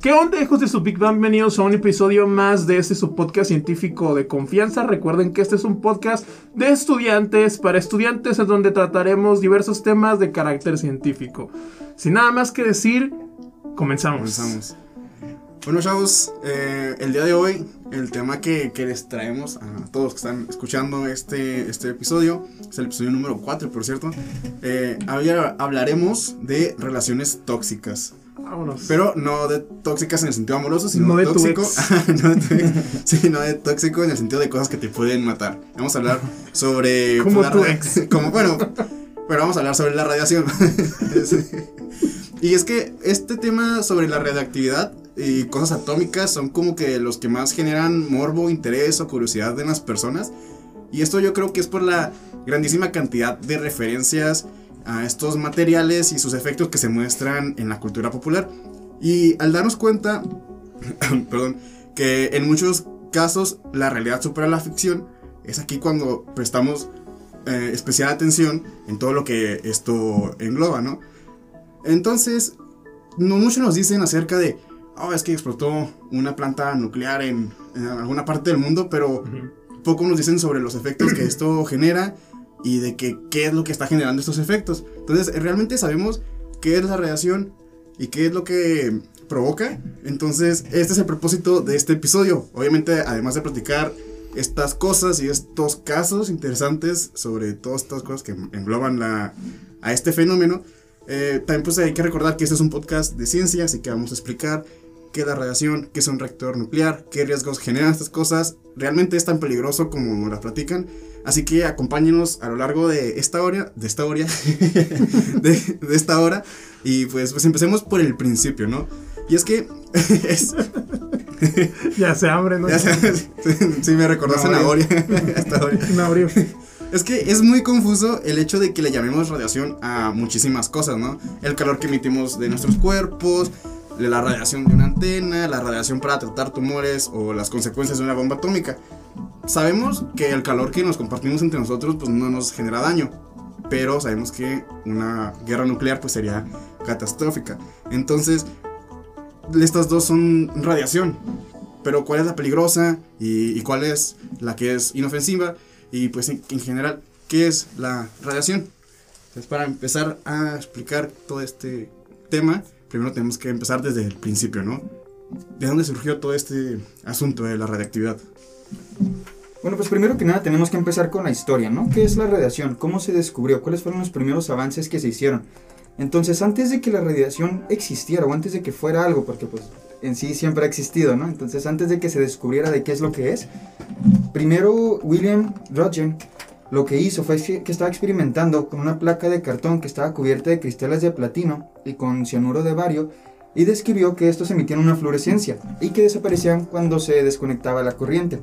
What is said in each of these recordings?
¿Qué onda, hijos de su Big Bang? Bienvenidos a un episodio más de este su podcast científico de confianza. Recuerden que este es un podcast de estudiantes para estudiantes en donde trataremos diversos temas de carácter científico. Sin nada más que decir, comenzamos. Comenzamos. Bueno, chavos, eh, el día de hoy, el tema que, que les traemos a todos los que están escuchando este, este episodio, es el episodio número 4, por cierto. Eh, hablaremos de relaciones tóxicas. Vámonos. Pero no de tóxicas en el sentido amoroso, sino No de tóxico. no de tu ex. Sí, no de tóxico en el sentido de cosas que te pueden matar. Vamos a hablar sobre. Como la tu ex. Como, bueno, pero vamos a hablar sobre la radiación. Y es que este tema sobre la radioactividad y cosas atómicas son como que los que más generan morbo, interés o curiosidad en las personas. Y esto yo creo que es por la grandísima cantidad de referencias a estos materiales y sus efectos que se muestran en la cultura popular. Y al darnos cuenta, perdón, que en muchos casos la realidad supera la ficción, es aquí cuando prestamos eh, especial atención en todo lo que esto engloba, ¿no? Entonces, no mucho nos dicen acerca de, oh, es que explotó una planta nuclear en, en alguna parte del mundo, pero poco nos dicen sobre los efectos que esto genera y de que qué es lo que está generando estos efectos. Entonces, realmente sabemos qué es la radiación y qué es lo que provoca. Entonces, este es el propósito de este episodio. Obviamente, además de platicar estas cosas y estos casos interesantes sobre todas estas cosas que engloban la, a este fenómeno, eh, también pues hay que recordar que este es un podcast de ciencia, así que vamos a explicar qué la radiación, qué es un reactor nuclear, qué riesgos generan estas cosas. Realmente es tan peligroso como nos las platican. Así que acompáñenos a lo largo de esta hora, de esta hora, de, de esta hora. Y pues, pues empecemos por el principio, ¿no? Y es que es, Ya se hambre, ¿no? ya sabes, sí, me recordó Zanahoria. zanahoria. Esta hora. Un abrir. Es que es muy confuso el hecho de que le llamemos radiación a muchísimas cosas, ¿no? El calor que emitimos de nuestros cuerpos, la radiación de una antena, la radiación para tratar tumores o las consecuencias de una bomba atómica. Sabemos que el calor que nos compartimos entre nosotros pues no nos genera daño, pero sabemos que una guerra nuclear pues sería catastrófica. Entonces, estas dos son radiación, pero cuál es la peligrosa y, cuál es la que es inofensiva y pues en, en general qué es la radiación. Entonces para empezar a explicar todo este tema, primero tenemos que empezar desde el principio, ¿no? ¿De dónde surgió todo este asunto de la radiactividad? Bueno, pues primero que nada tenemos que empezar con la historia, ¿no? ¿Qué es la radiación? ¿Cómo se descubrió? ¿Cuáles fueron los primeros avances que se hicieron? Entonces, antes de que la radiación existiera o antes de que fuera algo, porque pues en sí siempre ha existido, ¿no? Entonces, antes de que se descubriera de qué es lo que es, primero William Röntgen lo que hizo fue que estaba experimentando con una placa de cartón que estaba cubierta de cristales de platino y con cianuro de bario y describió que estos emitían una fluorescencia y que desaparecían cuando se desconectaba la corriente.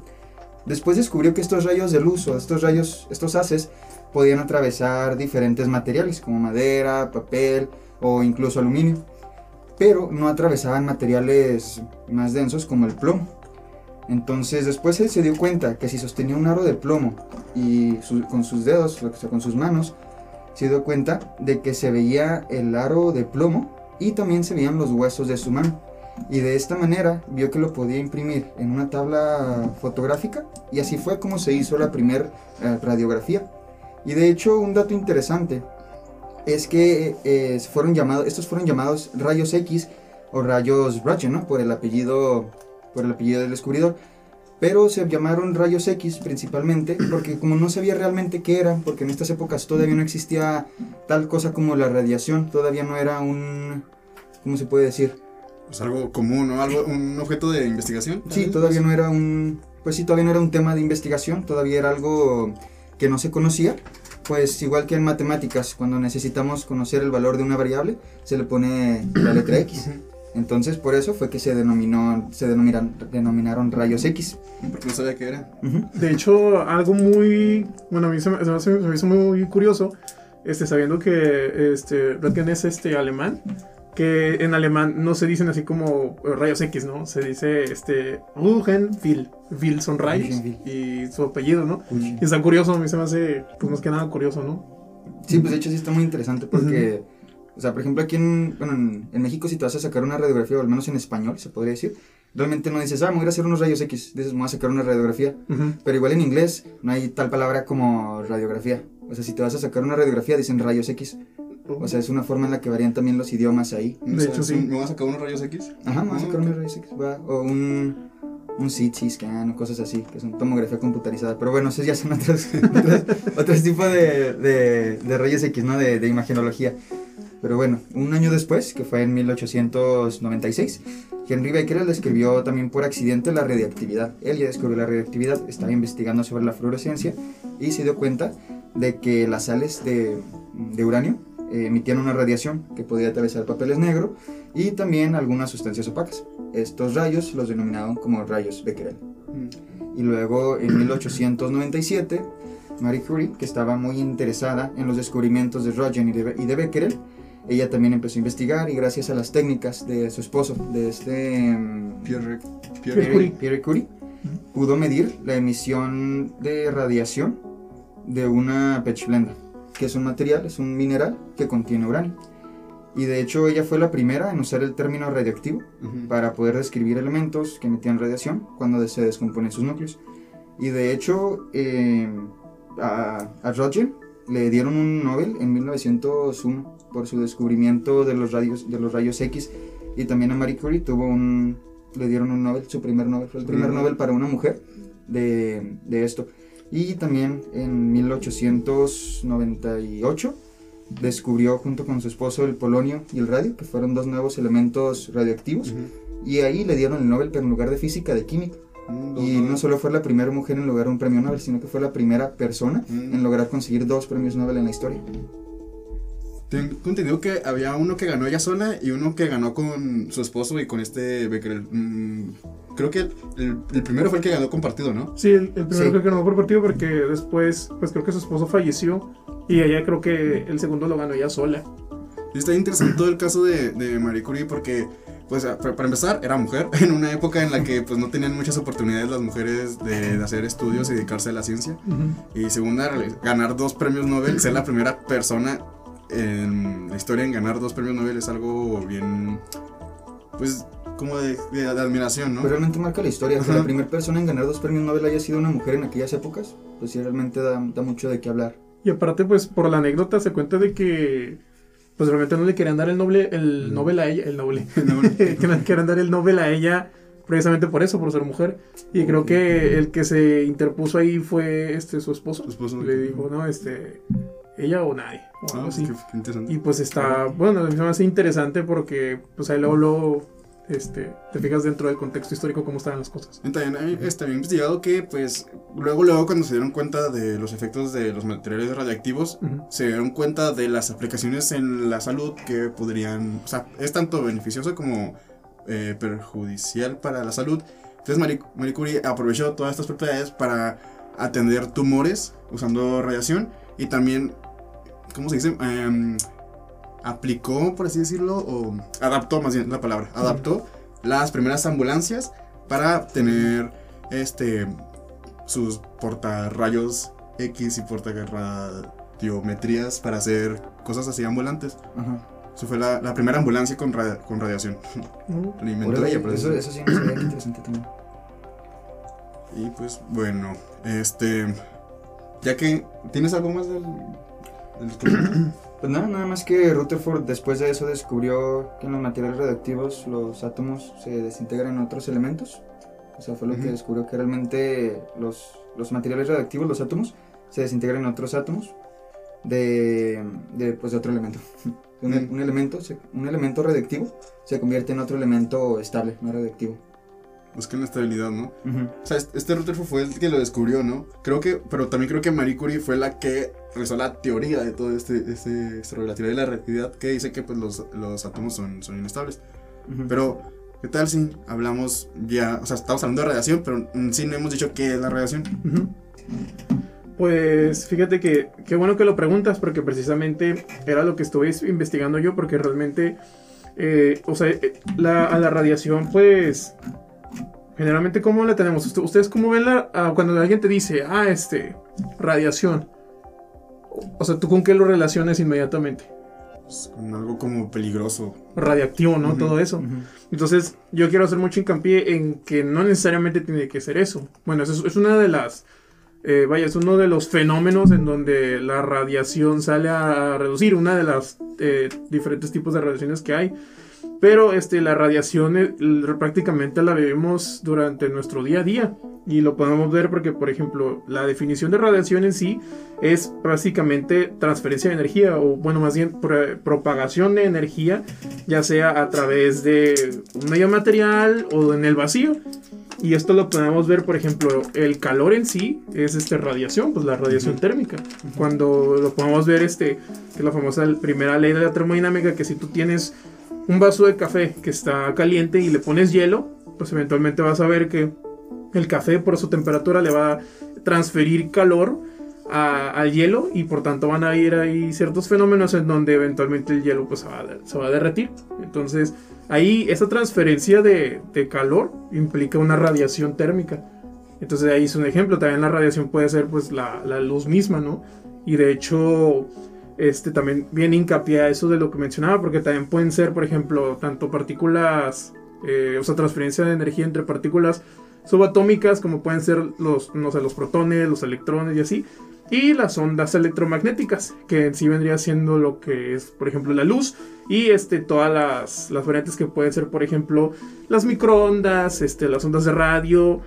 Después descubrió que estos rayos de luz o estos rayos, estos haces, podían atravesar diferentes materiales como madera, papel o incluso aluminio, pero no atravesaban materiales más densos como el plomo. Entonces después él se dio cuenta que si sostenía un aro de plomo y con sus dedos, o sea, con sus manos, se dio cuenta de que se veía el aro de plomo y también se veían los huesos de su mano. Y de esta manera vio que lo podía imprimir en una tabla fotográfica y así fue como se hizo la primera radiografía. Y de hecho un dato interesante es que eh, fueron llamados, estos fueron llamados rayos X o rayos Röntgen, ¿no? Por el apellido, por el apellido del descubridor. Pero se llamaron rayos X principalmente porque como no sabía realmente qué eran, porque en estas épocas todavía no existía tal cosa como la radiación, todavía no era un, ¿cómo se puede decir? Pues algo común, ¿no? Algo, un objeto de investigación. Sí, todavía no era un, pues sí, todavía no era un tema de investigación, todavía era algo que no se conocía. Pues igual que en matemáticas, cuando necesitamos conocer el valor de una variable, se le pone la letra X. Entonces, por eso fue que se denominó, se denominan- denominaron rayos X. Porque no sabía qué era. De hecho, algo muy. Bueno, a mí se me, se me hace- se me hizo muy curioso. Este, sabiendo que este, Röntgen es este, alemán. Que en alemán no se dicen así como eh, rayos X, ¿no? Se dice este, Röntgenfil. Fil son rayos. Y su apellido, ¿no? Y está curioso, a mí se me hace, pues más que nada curioso, ¿no? Sí, pues de hecho sí está muy interesante porque O sea, por ejemplo, aquí en, bueno, en, en México, si te vas a sacar una radiografía, o al menos en español, se podría decir, realmente no dices, ah, me voy a hacer unos rayos X, dices, me voy a sacar una radiografía. Ujú. Pero igual en inglés no hay tal palabra como radiografía. O sea, si te vas a sacar una radiografía, dicen rayos X. O sea, es una forma en la que varían también los idiomas ahí. O De sea, hecho, sí. un- ¿Me vas a sacar unos rayos X? Ajá, me voy a sacar Ah, una ok. rayos X. va, O un, un CT scan o cosas así, que son tomografía computarizada. Pero bueno, esos ya son otros, otros, otros tipos de, de, de rayos X, ¿no? De, de imagenología. Pero bueno, un año después, que fue en 1896, Henry Becquerel describió también por accidente la radioactividad. Él ya descubrió la radioactividad, estaba investigando sobre la fluorescencia y se dio cuenta de que las sales de, de uranio eh, emitían una radiación que podía atravesar papeles negros y también algunas sustancias opacas. Estos rayos los denominaban como rayos Becquerel. Mm. Y luego en 1897, Marie Curie, que estaba muy interesada en los descubrimientos de Roentgen y de, y de Becquerel, ella también empezó a investigar y gracias a las técnicas de su esposo, de este mm, Pierre, Pierre Pierre, Curie. Pierre Curie, pudo medir la emisión de radiación de una pechblenda, que es un material, es un mineral que contiene uranio. Y de hecho ella fue la primera en usar el término radioactivo para poder describir elementos que emitían radiación cuando se descomponen sus núcleos. Y de hecho, eh, a, a Roentgen le dieron un Nobel en 1901 por su descubrimiento de los rayos, de los rayos X. Y también a Marie Curie tuvo un, le dieron un Nobel, su primer Nobel, fue el primer Primer Nobel para una mujer de, de esto. Y también en 1898 descubrió junto con su esposo el polonio y el radio, que fueron dos nuevos elementos radioactivos. Ujú. Y ahí le dieron el Nobel, pero en lugar de física, de química. Mm, Y no solo fue la primera mujer en lograr un premio Nobel, sino que fue la primera persona Mm. en lograr conseguir dos premios Nobel en la historia. Tengo entendido que había uno que ganó ella sola y uno que ganó con su esposo y con este Becquerel. Mm, creo que el, el primero fue el que ganó compartido, ¿no? Sí, el, el primero Sí. que ganó por partido porque después, pues creo que su esposo falleció y ella creo que el segundo lo ganó ella sola. Y está interesante todo el caso de, de Marie Curie porque, pues, para empezar, era mujer en una época en la que, pues, no tenían muchas oportunidades las mujeres de, de hacer estudios y dedicarse a la ciencia. Y segunda, ganar dos premios Nobel, ser la primera persona en la historia en ganar dos premios Nobel es algo bien, pues, como de, de- de admiración, ¿no? Pero realmente marca la historia. Que la primera persona en ganar dos premios Nobel haya sido una mujer en aquellas épocas, pues sí, realmente da, da mucho de qué hablar. Y aparte, pues por la anécdota se cuenta de que pues realmente no le querían dar el Nobel, el Nobel a ella, el Nobel, que no le querían dar el Nobel a ella precisamente por eso, por ser mujer. Y creo que el que se interpuso ahí fue este su esposo. Su esposo. Le dijo, no, este, ella o nadie, o Ah, algo pues, así. qué, qué interesante. Y pues está, bueno, me hace interesante porque pues ahí luego, luego, este, te fijas dentro del contexto histórico cómo estaban las cosas. También este, había investigado que, pues, luego, luego cuando se dieron cuenta de los efectos de los materiales radiactivos, se dieron cuenta de las aplicaciones en la salud que podrían, o sea, es tanto beneficioso como eh, perjudicial para la salud. Entonces Marie, Marie Curie aprovechó todas estas propiedades para atender tumores usando radiación y también, ¿cómo se dice? Em, aplicó, por así decirlo, o adaptó más bien la palabra, adaptó las primeras ambulancias para tener este sus portarrayos X y portarradiometrías para hacer cosas así ambulantes. Ajá. Eso fue la, la primera ambulancia con, con radiación. La inventó Órale, ella, eso, eso sí qué interesante también. Y pues bueno, este. Ya que. ¿Tienes algo más del. Pues nada, nada más que Rutherford después de eso descubrió que en los materiales radioactivos los átomos se desintegran en otros elementos. O sea, fue lo que descubrió que realmente los, los materiales radioactivos, los átomos, se desintegran en otros átomos de, de, pues, de otro elemento. Un, un elemento un elemento radioactivo se convierte en otro elemento estable, no radioactivo. Buscan la estabilidad, ¿no? O sea, este este Rutherford fue el que lo descubrió, ¿no? Creo que. Pero también creo que Marie Curie fue la que realizó la teoría de todo este. este sobre la teoría de la relatividad que dice que pues los, los átomos son, son inestables. Pero, ¿qué tal si hablamos ya? O sea, estamos hablando de radiación, pero sí no hemos dicho qué es la radiación. Pues fíjate que qué bueno que lo preguntas porque precisamente era lo que estuve investigando yo porque realmente, eh, o sea, eh, la, a la radiación pues generalmente cómo la tenemos. Usted- ¿Ustedes cómo ven la, ah, cuando alguien te dice, ah, este, radiación? O sea, ¿tú con qué lo relacionas inmediatamente? pues, con algo como peligroso. radiactivo, ¿no? Ujú. Todo eso. Ujú. Entonces, yo quiero hacer mucho hincapié en que no necesariamente tiene que ser eso. Bueno, es, es una de las. eh, vaya, es uno de los fenómenos en donde la radiación sale a reducir, una de las eh, diferentes tipos de radiaciones que hay. Pero este, la radiación eh, prácticamente la vivimos durante nuestro día a día. Y lo podemos ver porque, por ejemplo, la definición de radiación en sí es básicamente transferencia de energía, o bueno, más bien pro- propagación de energía ya sea a través de un medio material o en el vacío. Y esto lo podemos ver, por ejemplo, el calor en sí es este radiación, pues la radiación térmica. Cuando lo podemos ver, este, que es la famosa primera ley de la termodinámica, que si tú tienes un vaso de café que está caliente y le pones hielo, pues eventualmente vas a ver que el café por su temperatura le va a transferir calor al hielo y por tanto van a ir ahí ciertos fenómenos en donde eventualmente el hielo pues se va a, se va a derretir. Entonces ahí esa transferencia de, de calor implica una radiación térmica. Entonces ahí es un ejemplo. También la radiación puede ser pues la, la luz misma, ¿no? Y de hecho este también viene hincapié a eso de lo que mencionaba porque también pueden ser por ejemplo tanto partículas, eh, o sea transferencia de energía entre partículas subatómicas como pueden ser los, no sé, los protones, los electrones y así. Y las ondas electromagnéticas, que en sí vendría siendo lo que es, por ejemplo, la luz. Y este, todas las, las variantes que pueden ser, por ejemplo, las microondas, este, las ondas de radio,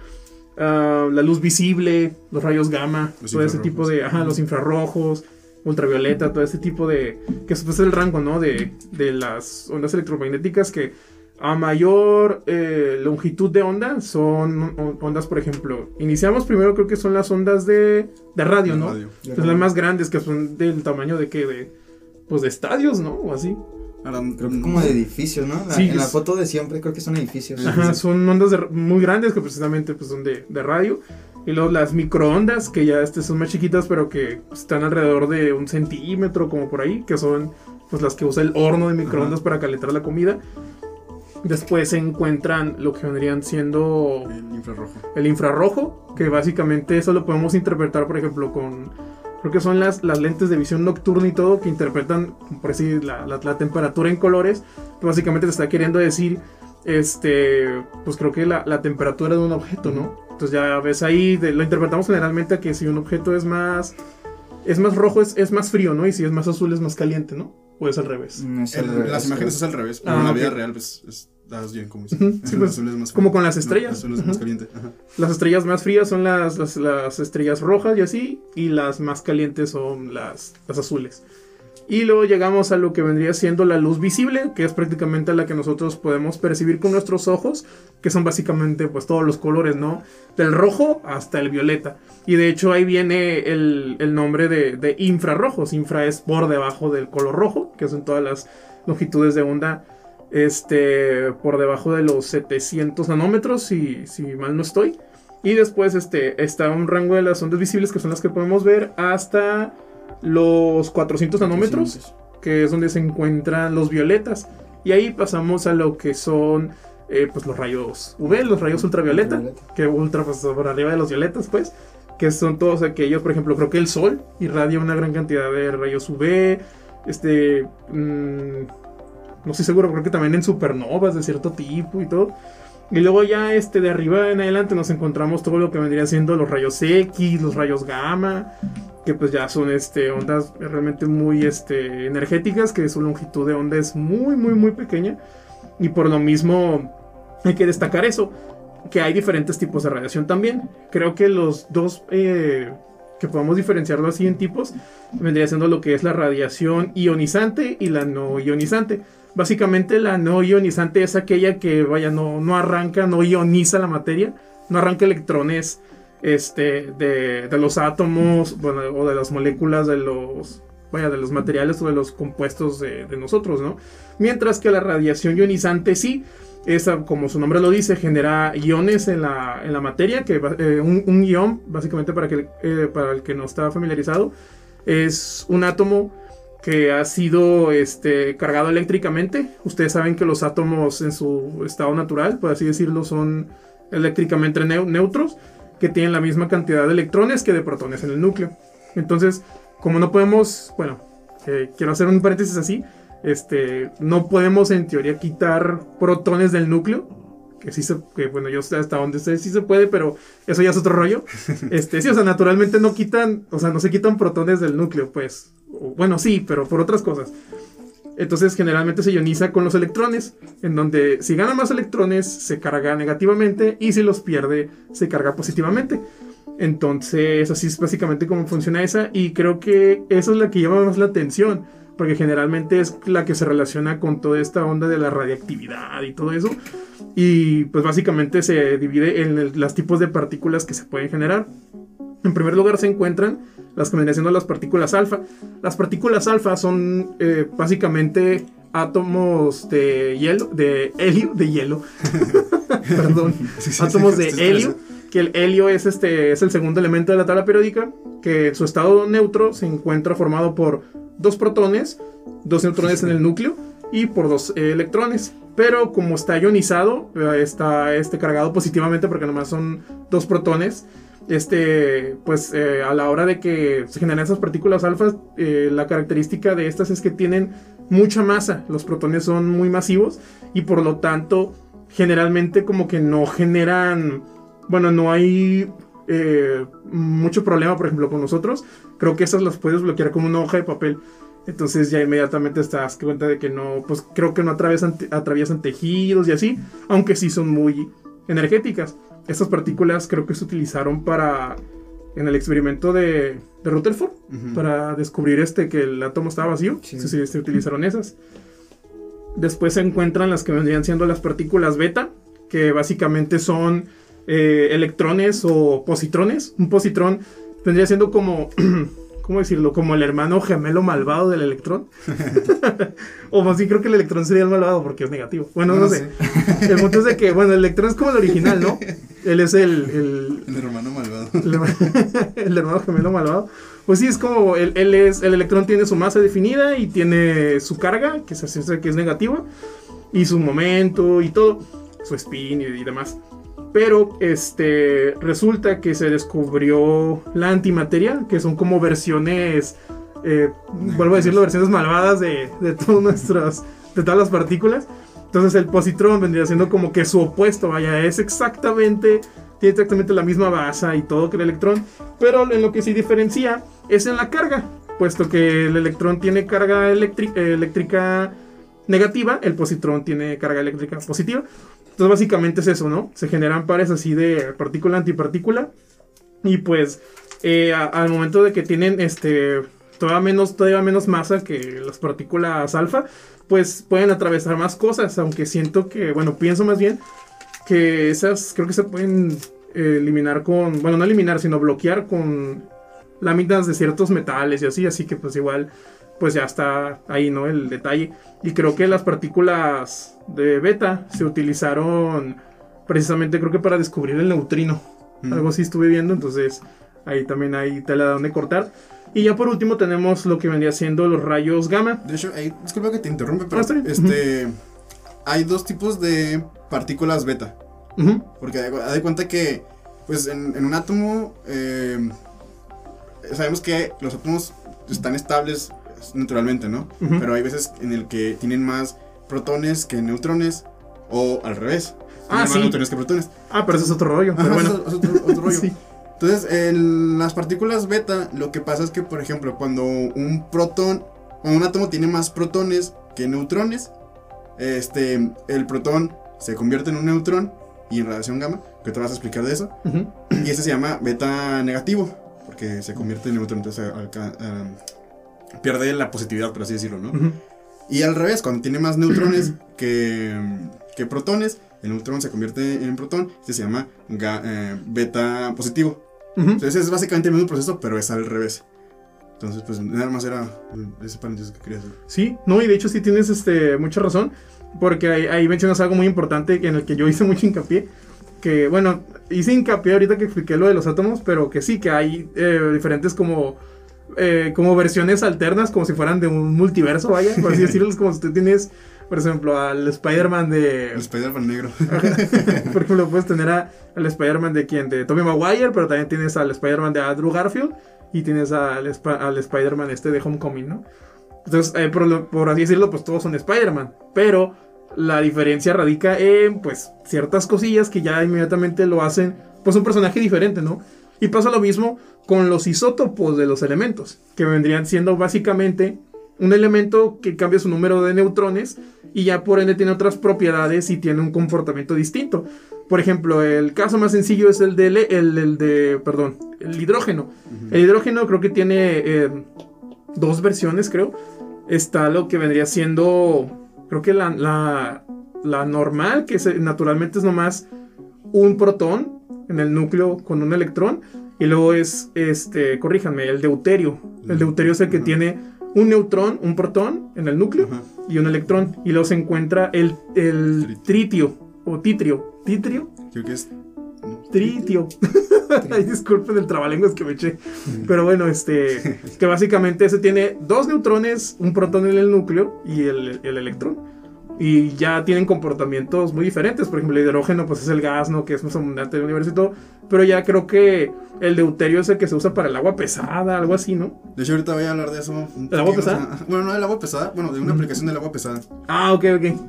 ah, la luz visible, los rayos gamma, Los todo ese tipo de, ajá, los infrarrojos, ultravioleta, todo ese tipo de, que es pues, el rango, ¿no? De, de las ondas electromagnéticas que a mayor eh, longitud de onda son on- ondas, por ejemplo, iniciamos primero creo que son las ondas de, de radio, de ¿no? radio. De Es las más grandes que son del tamaño de que de pues de estadios, ¿no? O así. Ahora, Creo que como de edificios, ¿no? La- Sí, en la foto de siempre creo que son edificios. Ajá, son ondas de- muy grandes que precisamente pues son de, de radio. Y luego las microondas, que ya este, son más chiquitas, pero que están alrededor de un centímetro, como por ahí, que son pues las que usa el horno de microondas para calentar la comida. Después se encuentran lo que vendrían siendo el infrarrojo. el infrarrojo, que básicamente eso lo podemos interpretar, por ejemplo, con. Creo que son las, las lentes de visión nocturna y todo, que interpretan, por decir, la, la- la temperatura en colores. que básicamente te está queriendo decir, este, pues creo que la, la temperatura de un objeto, ¿no? Entonces ya ves ahí, de- lo interpretamos generalmente a que si un objeto es más. Es más rojo, es, es más frío, ¿no? Y si es más azul, es más caliente, ¿no? O es al revés. Mm, es al revés, las imágenes es al revés, pero Ah, en la vida real, pues, es, das bien como dices. Ujú, sí, pues, azul es más como con las No, estrellas. azul es más caliente. Ajá. Las estrellas más frías son las, las, las estrellas rojas y así, y las más calientes son las, las azules. Y luego llegamos a lo que vendría siendo la luz visible, que es prácticamente la que nosotros podemos percibir con nuestros ojos, que son básicamente pues todos los colores, ¿no? Del rojo hasta el violeta. Y de hecho ahí viene el, el nombre de, infrarrojos. Infra es por debajo del color rojo, que son todas las longitudes de onda este, por debajo de los 700 nanómetros, si, si mal no estoy. Y después este, está un rango de las ondas visibles, que son las que podemos ver, hasta los 400 nanómetros, que es donde se encuentran los violetas. Y ahí pasamos a lo que son eh, pues los rayos UV, los rayos ultravioleta, Ultravioleta. que ultra pues, por arriba de los violetas, pues, que son todos aquellos, por ejemplo, creo que el sol irradia una gran cantidad de rayos UV, este, mm, no estoy seguro, creo que también en supernovas de cierto tipo y todo. Y luego ya este de arriba en adelante nos encontramos todo lo que vendría siendo los rayos X, los rayos gamma, que pues ya son este ondas realmente muy este energéticas, que su longitud de onda es muy muy muy pequeña y por lo mismo hay que destacar eso, que hay diferentes tipos de radiación también. Creo que los dos eh, que podemos diferenciarlo así en tipos vendría siendo lo que es la radiación ionizante y la no ionizante. Básicamente la no ionizante es aquella que, vaya, no, no arranca, no ioniza la materia, no arranca electrones este, de, de los átomos o de las moléculas de los, vaya, de los materiales o de los compuestos de, nosotros, ¿no? Mientras que la radiación ionizante sí, esa, como su nombre lo dice, genera iones en la, en la materia, que eh, un, un ion, básicamente para, que, eh, para el que no está familiarizado, es un átomo que ha sido este, cargado eléctricamente. Ustedes saben que los átomos en su estado natural, por así decirlo, son eléctricamente neu- neutros, que tienen la misma cantidad de electrones que de protones en el núcleo. Entonces, como no podemos, bueno, eh, quiero hacer un paréntesis así, este, no podemos en teoría quitar protones del núcleo. Que sí se, que bueno, yo sé hasta donde sé, sí se puede, pero eso ya es otro rollo. Este, sí, o sea, naturalmente no quitan, o sea, no se quitan protones del núcleo, pues. O, bueno, sí, pero por otras cosas. Entonces generalmente se ioniza con los electrones, en donde si gana más electrones se carga negativamente y si los pierde se carga positivamente. Entonces así es básicamente cómo funciona esa y creo que eso es la que llama más la atención, porque generalmente es la que se relaciona con toda esta onda de la radiactividad y todo eso. Y pues básicamente se divide en el- los tipos de partículas que se pueden generar. En primer lugar se encuentran las vendrían siendo las partículas alfa. Las partículas alfa son eh, básicamente átomos de hielo, de helio, de hielo, perdón, Sí, sí, átomos sí, de helio, que el helio es, este, es el segundo elemento de la tabla periódica, que en su estado neutro se encuentra formado por dos protones, dos neutrones en el núcleo y por dos eh, electrones. Pero como está ionizado, eh, está este, cargado positivamente porque nomás son dos protones. Este, pues eh, a la hora de que se generan esas partículas alfas, eh, la característica de estas es que tienen mucha masa. Los protones son muy masivos y por lo tanto, generalmente como que no generan, bueno, no hay eh, mucho problema, por ejemplo, con nosotros. Creo que esas las puedes bloquear como una hoja de papel. Entonces ya inmediatamente te das cuenta de que no, pues creo que no atraviesan, atraviesan tejidos y así, aunque sí son muy energéticas. Estas partículas creo que se utilizaron para, en el experimento de, de Rutherford, para descubrir este que el átomo estaba vacío. Sí, se utilizaron esas. Después se encuentran las que vendrían siendo las partículas beta, que básicamente son eh, electrones o positrones. Un positrón vendría siendo como, ¿cómo decirlo? Como el hermano gemelo malvado del electrón. o más bien creo que el electrón sería el malvado porque es negativo. Bueno, no, No sé. El punto es de que, bueno, el electrón es como el original, ¿no? Él es el, el, El hermano malvado. el, herma- el hermano gemelo malvado. Pues sí, es como él, él es, el electrón tiene su masa definida y tiene su carga, que se hace que es negativa, y su momento y todo, su spin y, y demás. Pero este resulta que se descubrió la antimateria, que son como versiones, eh, vuelvo a decirlo, versiones malvadas de, de todas nuestras, de todas las partículas. Entonces el positrón vendría siendo como que su opuesto, vaya, es exactamente, tiene exactamente la misma base y todo que el electrón, pero en lo que sí diferencia es en la carga, puesto que el electrón tiene carga eléctrica, negativa, el positrón tiene carga eléctrica positiva. Entonces básicamente es eso, ¿no? Se generan pares así de partícula-antipartícula. Y pues eh, al momento de que tienen este todavía menos, todavía menos masa que las partículas alfa, pues pueden atravesar más cosas. Aunque siento que, bueno, pienso más bien que esas creo que se pueden eh, eliminar con, bueno, no eliminar, sino bloquear con láminas de ciertos metales y así. Así que pues igual, pues ya está ahí, ¿no? El detalle. Y creo que las partículas de beta se utilizaron precisamente creo que para descubrir el neutrino. Mm. Algo así estuve viendo, entonces ahí también hay tela de donde cortar. Y ya por último tenemos lo que vendría siendo los rayos gamma. De hecho, ahí, disculpa que te interrumpe, Ah, pero bien. este, hay dos tipos de partículas beta. Ujú, Porque haz de cuenta que, pues, en, en un átomo, eh, sabemos que los átomos están estables naturalmente, ¿no? Pero hay veces en el que tienen más protones que neutrones, o al revés. Ah, tienen sí. más neutrones que protones. Ah, pero eso es otro rollo. Pero bueno. es otro, rollo. Sí. Entonces, en las partículas beta, lo que pasa es que, por ejemplo, cuando un protón, cuando un átomo tiene más protones que neutrones, este, el protón se convierte en un neutrón y en radiación gamma, que te vas a explicar de eso, y ese se llama beta negativo, porque se convierte en neutrón, entonces alca- ah, pierde la positividad, por así decirlo, ¿no? Y al revés, cuando tiene más neutrones que, que protones, el neutrón se convierte en protón, este se llama ga- eh, beta positivo. Ujú. Entonces es básicamente el mismo proceso, pero es al revés. Entonces, pues nada más era ese paréntesis que quería hacer. Sí, no, y de hecho sí tienes este, mucha razón, porque ahí, ahí mencionas algo muy importante en el que yo hice mucho hincapié, que bueno, hice hincapié ahorita que expliqué lo de los átomos, pero que sí, que hay eh, diferentes como, eh, como versiones alternas, como si fueran de un multiverso, vaya, por así decirlo, como si tú tienes, por ejemplo, al Spider-Man de... El Spider-Man negro. Por ejemplo, puedes tener a- al Spider-Man de quien, de Tobey Maguire, pero también tienes al Spider-Man de Andrew Garfield y tienes al, al Spider-Man este de Homecoming, ¿no? Entonces, eh, por, por así decirlo, pues todos son Spider-Man. Pero la diferencia radica en, pues, ciertas cosillas que ya inmediatamente lo hacen, pues, un personaje diferente, ¿no? Y pasa lo mismo con los isótopos de los elementos, que vendrían siendo básicamente un elemento que cambia su número de neutrones y ya por ende tiene otras propiedades y tiene un comportamiento distinto. Por ejemplo, el caso más sencillo es el de, el, el de perdón, el hidrógeno. El hidrógeno creo que tiene eh, dos versiones, creo. Está lo que vendría siendo, creo que la, la, la normal, que se- naturalmente es nomás un protón en el núcleo con un electrón. Y luego es, este, corríjanme, el deuterio. El deuterio es el que tiene un neutrón, un protón en el núcleo Ajá. y un electrón. Y luego se encuentra el, el tritio o titrio. ¿Titrio? Creo que es. Tritio. Ay, disculpen el trabalenguas que me eché. Pero bueno, este. Que básicamente ese tiene dos neutrones, un protón en el núcleo y el, el electrón. Y ya tienen comportamientos muy diferentes. Por ejemplo, el hidrógeno, pues es el gas, ¿no? Que es más abundante en el universo y todo. Pero ya creo que el deuterio es el que se usa para el agua pesada, algo así, ¿no? De hecho, ahorita voy a hablar de eso. ¿El agua pesada? a- Bueno, no del agua pesada. Bueno, de una aplicación del agua pesada. Ah, ok, ok.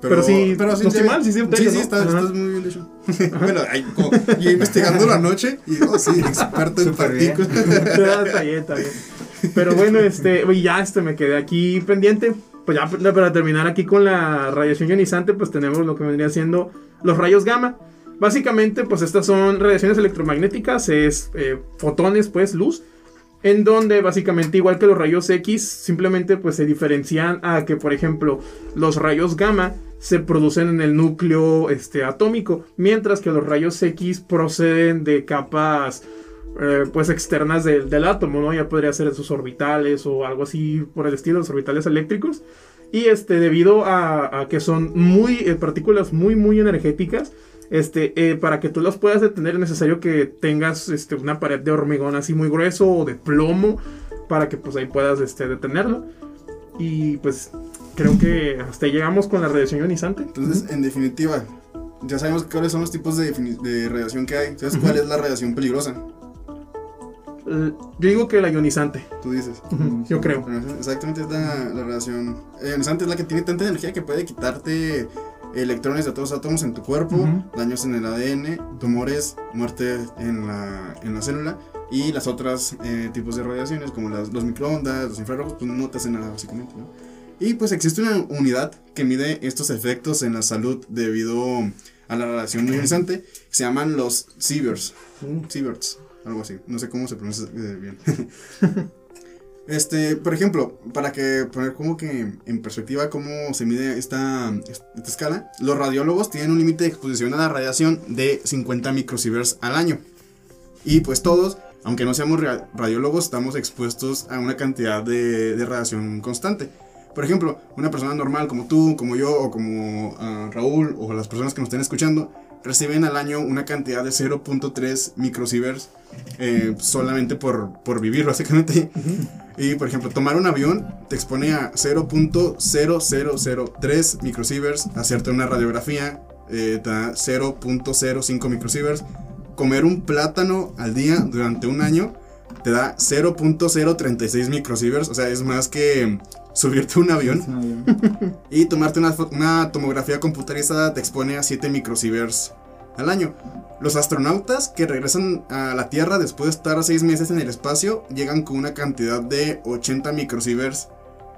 Pero sí, no estoy tiene- mal, sí, sí, Sí, deuterio, sí, ¿no? estás, muy bien de hecho. bueno, ahí, como, yo investigando la noche y oh, sí, experto en partículas. Ah, está bien, está bien. Pero bueno, este, ya este me quedé aquí pendiente. Pues ya pa- para terminar aquí con la radiación ionizante, pues tenemos lo que vendría siendo los rayos gamma. Básicamente, pues estas son radiaciones electromagnéticas, es eh, fotones, pues luz, en donde básicamente igual que los rayos X, simplemente pues se diferencian a que, por ejemplo, los rayos gamma se producen en el núcleo este, atómico, mientras que los rayos X proceden de capas eh, pues externas del, del átomo, ¿no? Ya podría ser sus orbitales o algo así por el estilo, los orbitales eléctricos. Y este, debido a, a que son muy eh, partículas muy, muy energéticas, este, eh, para que tú las puedas detener es necesario que tengas este, una pared de hormigón así muy grueso o de plomo para que pues ahí puedas este, detenerlo. Y pues creo que hasta ahí llegamos con la radiación ionizante. Entonces, en definitiva, ya sabemos cuáles son los tipos de, de radiación que hay. ¿Sabes cuál es la radiación peligrosa? Yo digo que la ionizante, Tú dices. Yo creo. Exactamente es la, la radiación ionizante, es la que tiene tanta energía que puede quitarte electrones de todos los átomos en tu cuerpo, daños en el ADN, tumores, muerte en la, en la célula y las otras eh, tipos de radiaciones como las, los microondas, los infrarrojos, pues no te hacen nada básicamente. ¿no? Y pues existe una unidad que mide estos efectos en la salud debido a la radiación ionizante, que se llaman los sieverts. Sieverts, algo así. No sé cómo se pronuncia bien. Este, por ejemplo, para que poner como que en perspectiva cómo se mide esta, esta escala, los radiólogos tienen un límite de exposición a la radiación de 50 microsieverts al año. Y pues todos, aunque no seamos ra- radiólogos, estamos expuestos a una cantidad de, de radiación constante. Por ejemplo, una persona normal como tú, como yo, o como ah, Raúl, o las personas que nos estén escuchando, reciben al año una cantidad de 0.3 microsieverts eh, solamente por, por vivir, básicamente. Y por ejemplo, tomar un avión te expone a 0.0003 microsieverts, hacerte una radiografía eh, te da 0.05 microsieverts, comer un plátano al día durante un año te da 0.036 microsieverts, o sea, es más que subirte a un avión. Y tomarte una, una tomografía computarizada te expone a 7 microsieverts al año. Los astronautas que regresan a la Tierra después de estar 6 meses en el espacio llegan con una cantidad de 80 microsieverts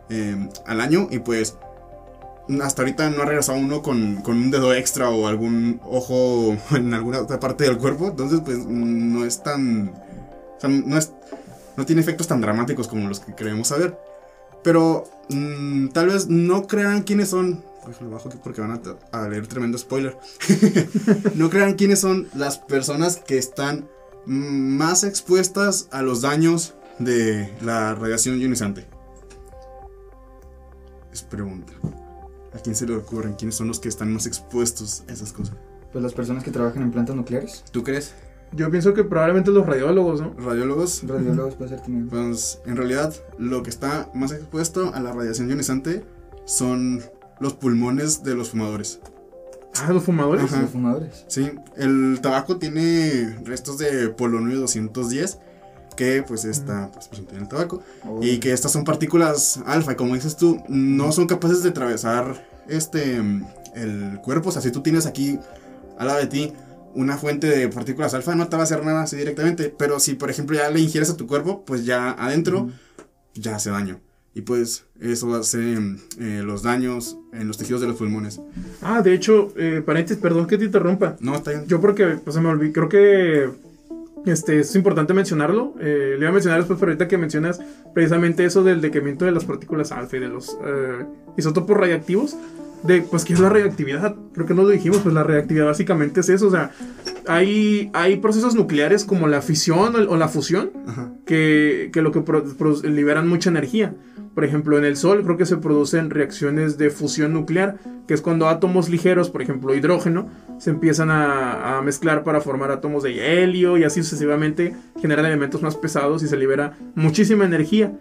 eh, al año y pues hasta ahorita no ha regresado uno con, con un dedo extra o algún ojo en alguna otra parte del cuerpo, entonces pues no es tan... o sea, no, es, no tiene efectos tan dramáticos como los que queremos saber. Pero mm, tal vez no crean quiénes son. Déjalo bajo aquí porque van a, a leer tremendo spoiler. no crean quiénes son las personas que están mm, más expuestas a los daños de la radiación ionizante. Es pregunta. ¿A quién se le ocurren quiénes son los que están más expuestos a esas cosas? Pues las personas que trabajan en plantas nucleares, ¿Tú crees? Yo pienso que probablemente los radiólogos, ¿no? ¿Radiólogos? radiólogos puede ser también. Pues en realidad lo que está más expuesto a la radiación ionizante son los pulmones de los fumadores. Ah, los fumadores. Ajá. Los fumadores. Sí, el tabaco tiene restos de polonio 210 que pues está pues, presente en el tabaco. Oh. Y que estas son partículas alfa, y como dices tú, no son capaces de atravesar este el cuerpo. O sea, si tú tienes aquí al lado de ti una fuente de partículas alfa, no te va a hacer nada así directamente. Pero si, por ejemplo, ya le ingieres a tu cuerpo, pues ya adentro ya hace daño. Y pues eso hace eh, los daños en los tejidos de los pulmones. Ah, de hecho, eh, paréntesis, perdón que te interrumpa. No, está bien. Yo porque, pues se me olvidó, creo que este, es importante mencionarlo. Eh, le iba a mencionar después, pero ahorita que mencionas precisamente eso del decaimiento de las partículas alfa y de los eh, isótopos radiactivos, de, pues, ¿qué es la radioactividad? Creo que no lo dijimos, pues la radioactividad básicamente es eso, o sea, hay, hay procesos nucleares como la fisión o, o la fusión Ajá. que, que lo que pro- pro- liberan mucha energía. Por ejemplo, en el Sol creo que se producen reacciones de fusión nuclear, que es cuando átomos ligeros, por ejemplo hidrógeno, se empiezan a, a mezclar para formar átomos de helio y así sucesivamente generan elementos más pesados y se libera muchísima energía.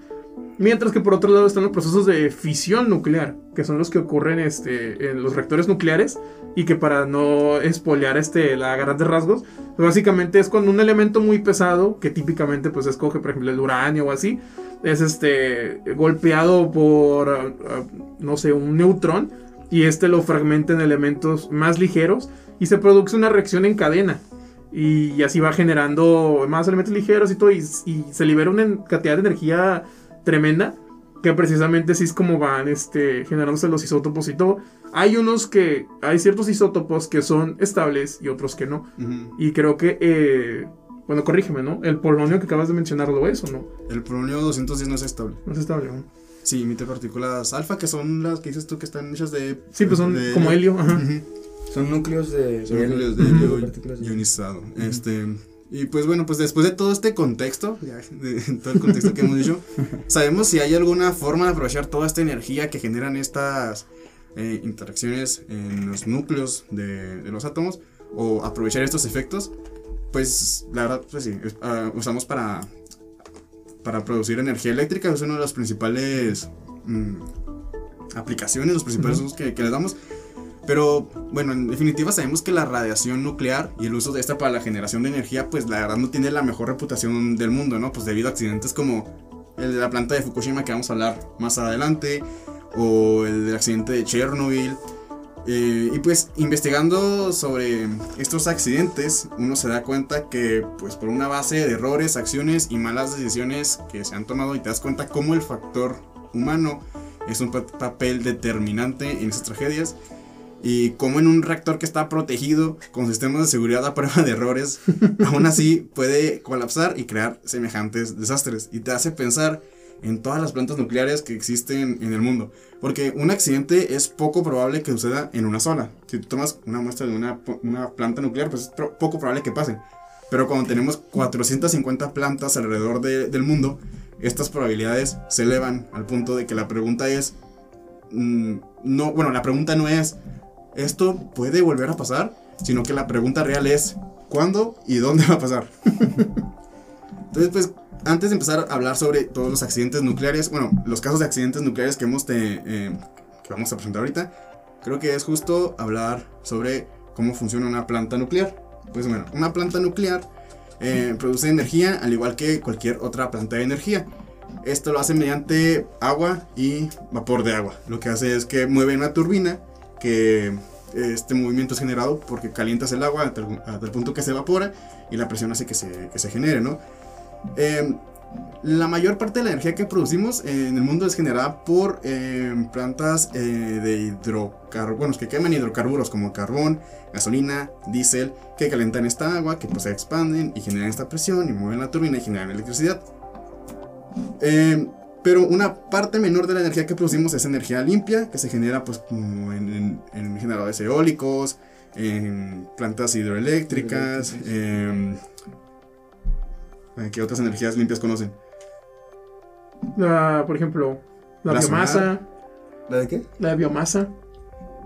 Mientras que por otro lado están los procesos de fisión nuclear, que son los que ocurren este, en los reactores nucleares y que para no espolear este, la grandes rasgos, pues básicamente es cuando un elemento muy pesado, que típicamente pues escoge por ejemplo el uranio o así, es este golpeado por, ah, ah, no sé, un neutrón y este lo fragmenta en elementos más ligeros y se produce una reacción en cadena. Y así va generando más elementos ligeros y todo, y, se libera una cantidad de energía tremenda, que precisamente así es como van este, generándose los isótopos y todo. Hay unos que, hay ciertos isótopos que son estables y otros que no. Y creo que, eh, bueno, corrígeme, ¿no? El polonio que acabas de mencionar lo es o no. El polonio 210 no es estable. No es estable, ¿no? Sí, emite partículas alfa, que son las que dices tú que están hechas de. Sí, pues son de como helio, ajá. Son núcleos de, Son de núcleos de helio, ionizado. Este. Y pues bueno, pues después de todo este contexto, ya, de todo el contexto que hemos dicho, sabemos si hay alguna forma de aprovechar toda esta energía que generan estas eh, interacciones en los núcleos de, de los átomos o aprovechar estos efectos. Pues la verdad, pues sí, es- ah, usamos para, para producir energía eléctrica, es una de las principales mm, aplicaciones, los principales usos que, que le damos. Pero bueno, en definitiva sabemos que la radiación nuclear y el uso de esta para la generación de energía, pues la verdad no tiene la mejor reputación del mundo, ¿no? Pues debido a accidentes como el de la planta de Fukushima que vamos a hablar más adelante, o el del accidente de Chernobyl. Eh, y pues investigando sobre estos accidentes, uno se da cuenta que pues por una base de errores, acciones y malas decisiones que se han tomado y te das cuenta cómo el factor humano es un pa- papel determinante en esas tragedias y cómo en un reactor que está protegido con sistemas de seguridad a prueba de errores, aún así puede colapsar y crear semejantes desastres. Y te hace pensar en todas las plantas nucleares que existen en el mundo. Porque un accidente es poco probable que suceda en una sola. Si tú tomas una muestra de una, una planta nuclear, pues es poco probable que pase. Pero cuando tenemos 450 plantas alrededor de- del mundo, estas probabilidades se elevan al punto de que la pregunta es, mm, no, bueno, la pregunta no es, ¿esto puede volver a pasar? Sino que la pregunta real es, ¿cuándo y dónde va a pasar? Entonces, pues, antes de empezar a hablar sobre todos los accidentes nucleares, bueno, los casos de accidentes nucleares eh, que vamos a presentar ahorita, creo que es justo hablar sobre cómo funciona una planta nuclear. Pues bueno, una planta nuclear eh, produce energía al igual que cualquier otra planta de energía. Esto lo hace mediante agua y vapor de agua. Lo que hace es que mueve una turbina que este movimiento es generado porque calientas el agua hasta el, punto que se evapora y la presión hace que se, que se genere, ¿no? Eh, la mayor parte de la energía que producimos en el mundo es generada por eh, plantas eh, de hidrocarburos, que queman hidrocarburos como carbón, gasolina, diésel, que calientan esta agua, que pues se expanden y generan esta presión y mueven la turbina y generan electricidad. Eh, pero una parte menor de la energía que producimos es energía limpia, que se genera pues como en, en- en generadores eólicos, en plantas hidroeléctricas, eh, ¿qué otras energías limpias conocen? La, por ejemplo, la, La biomasa, solar. ¿La de qué? la de biomasa,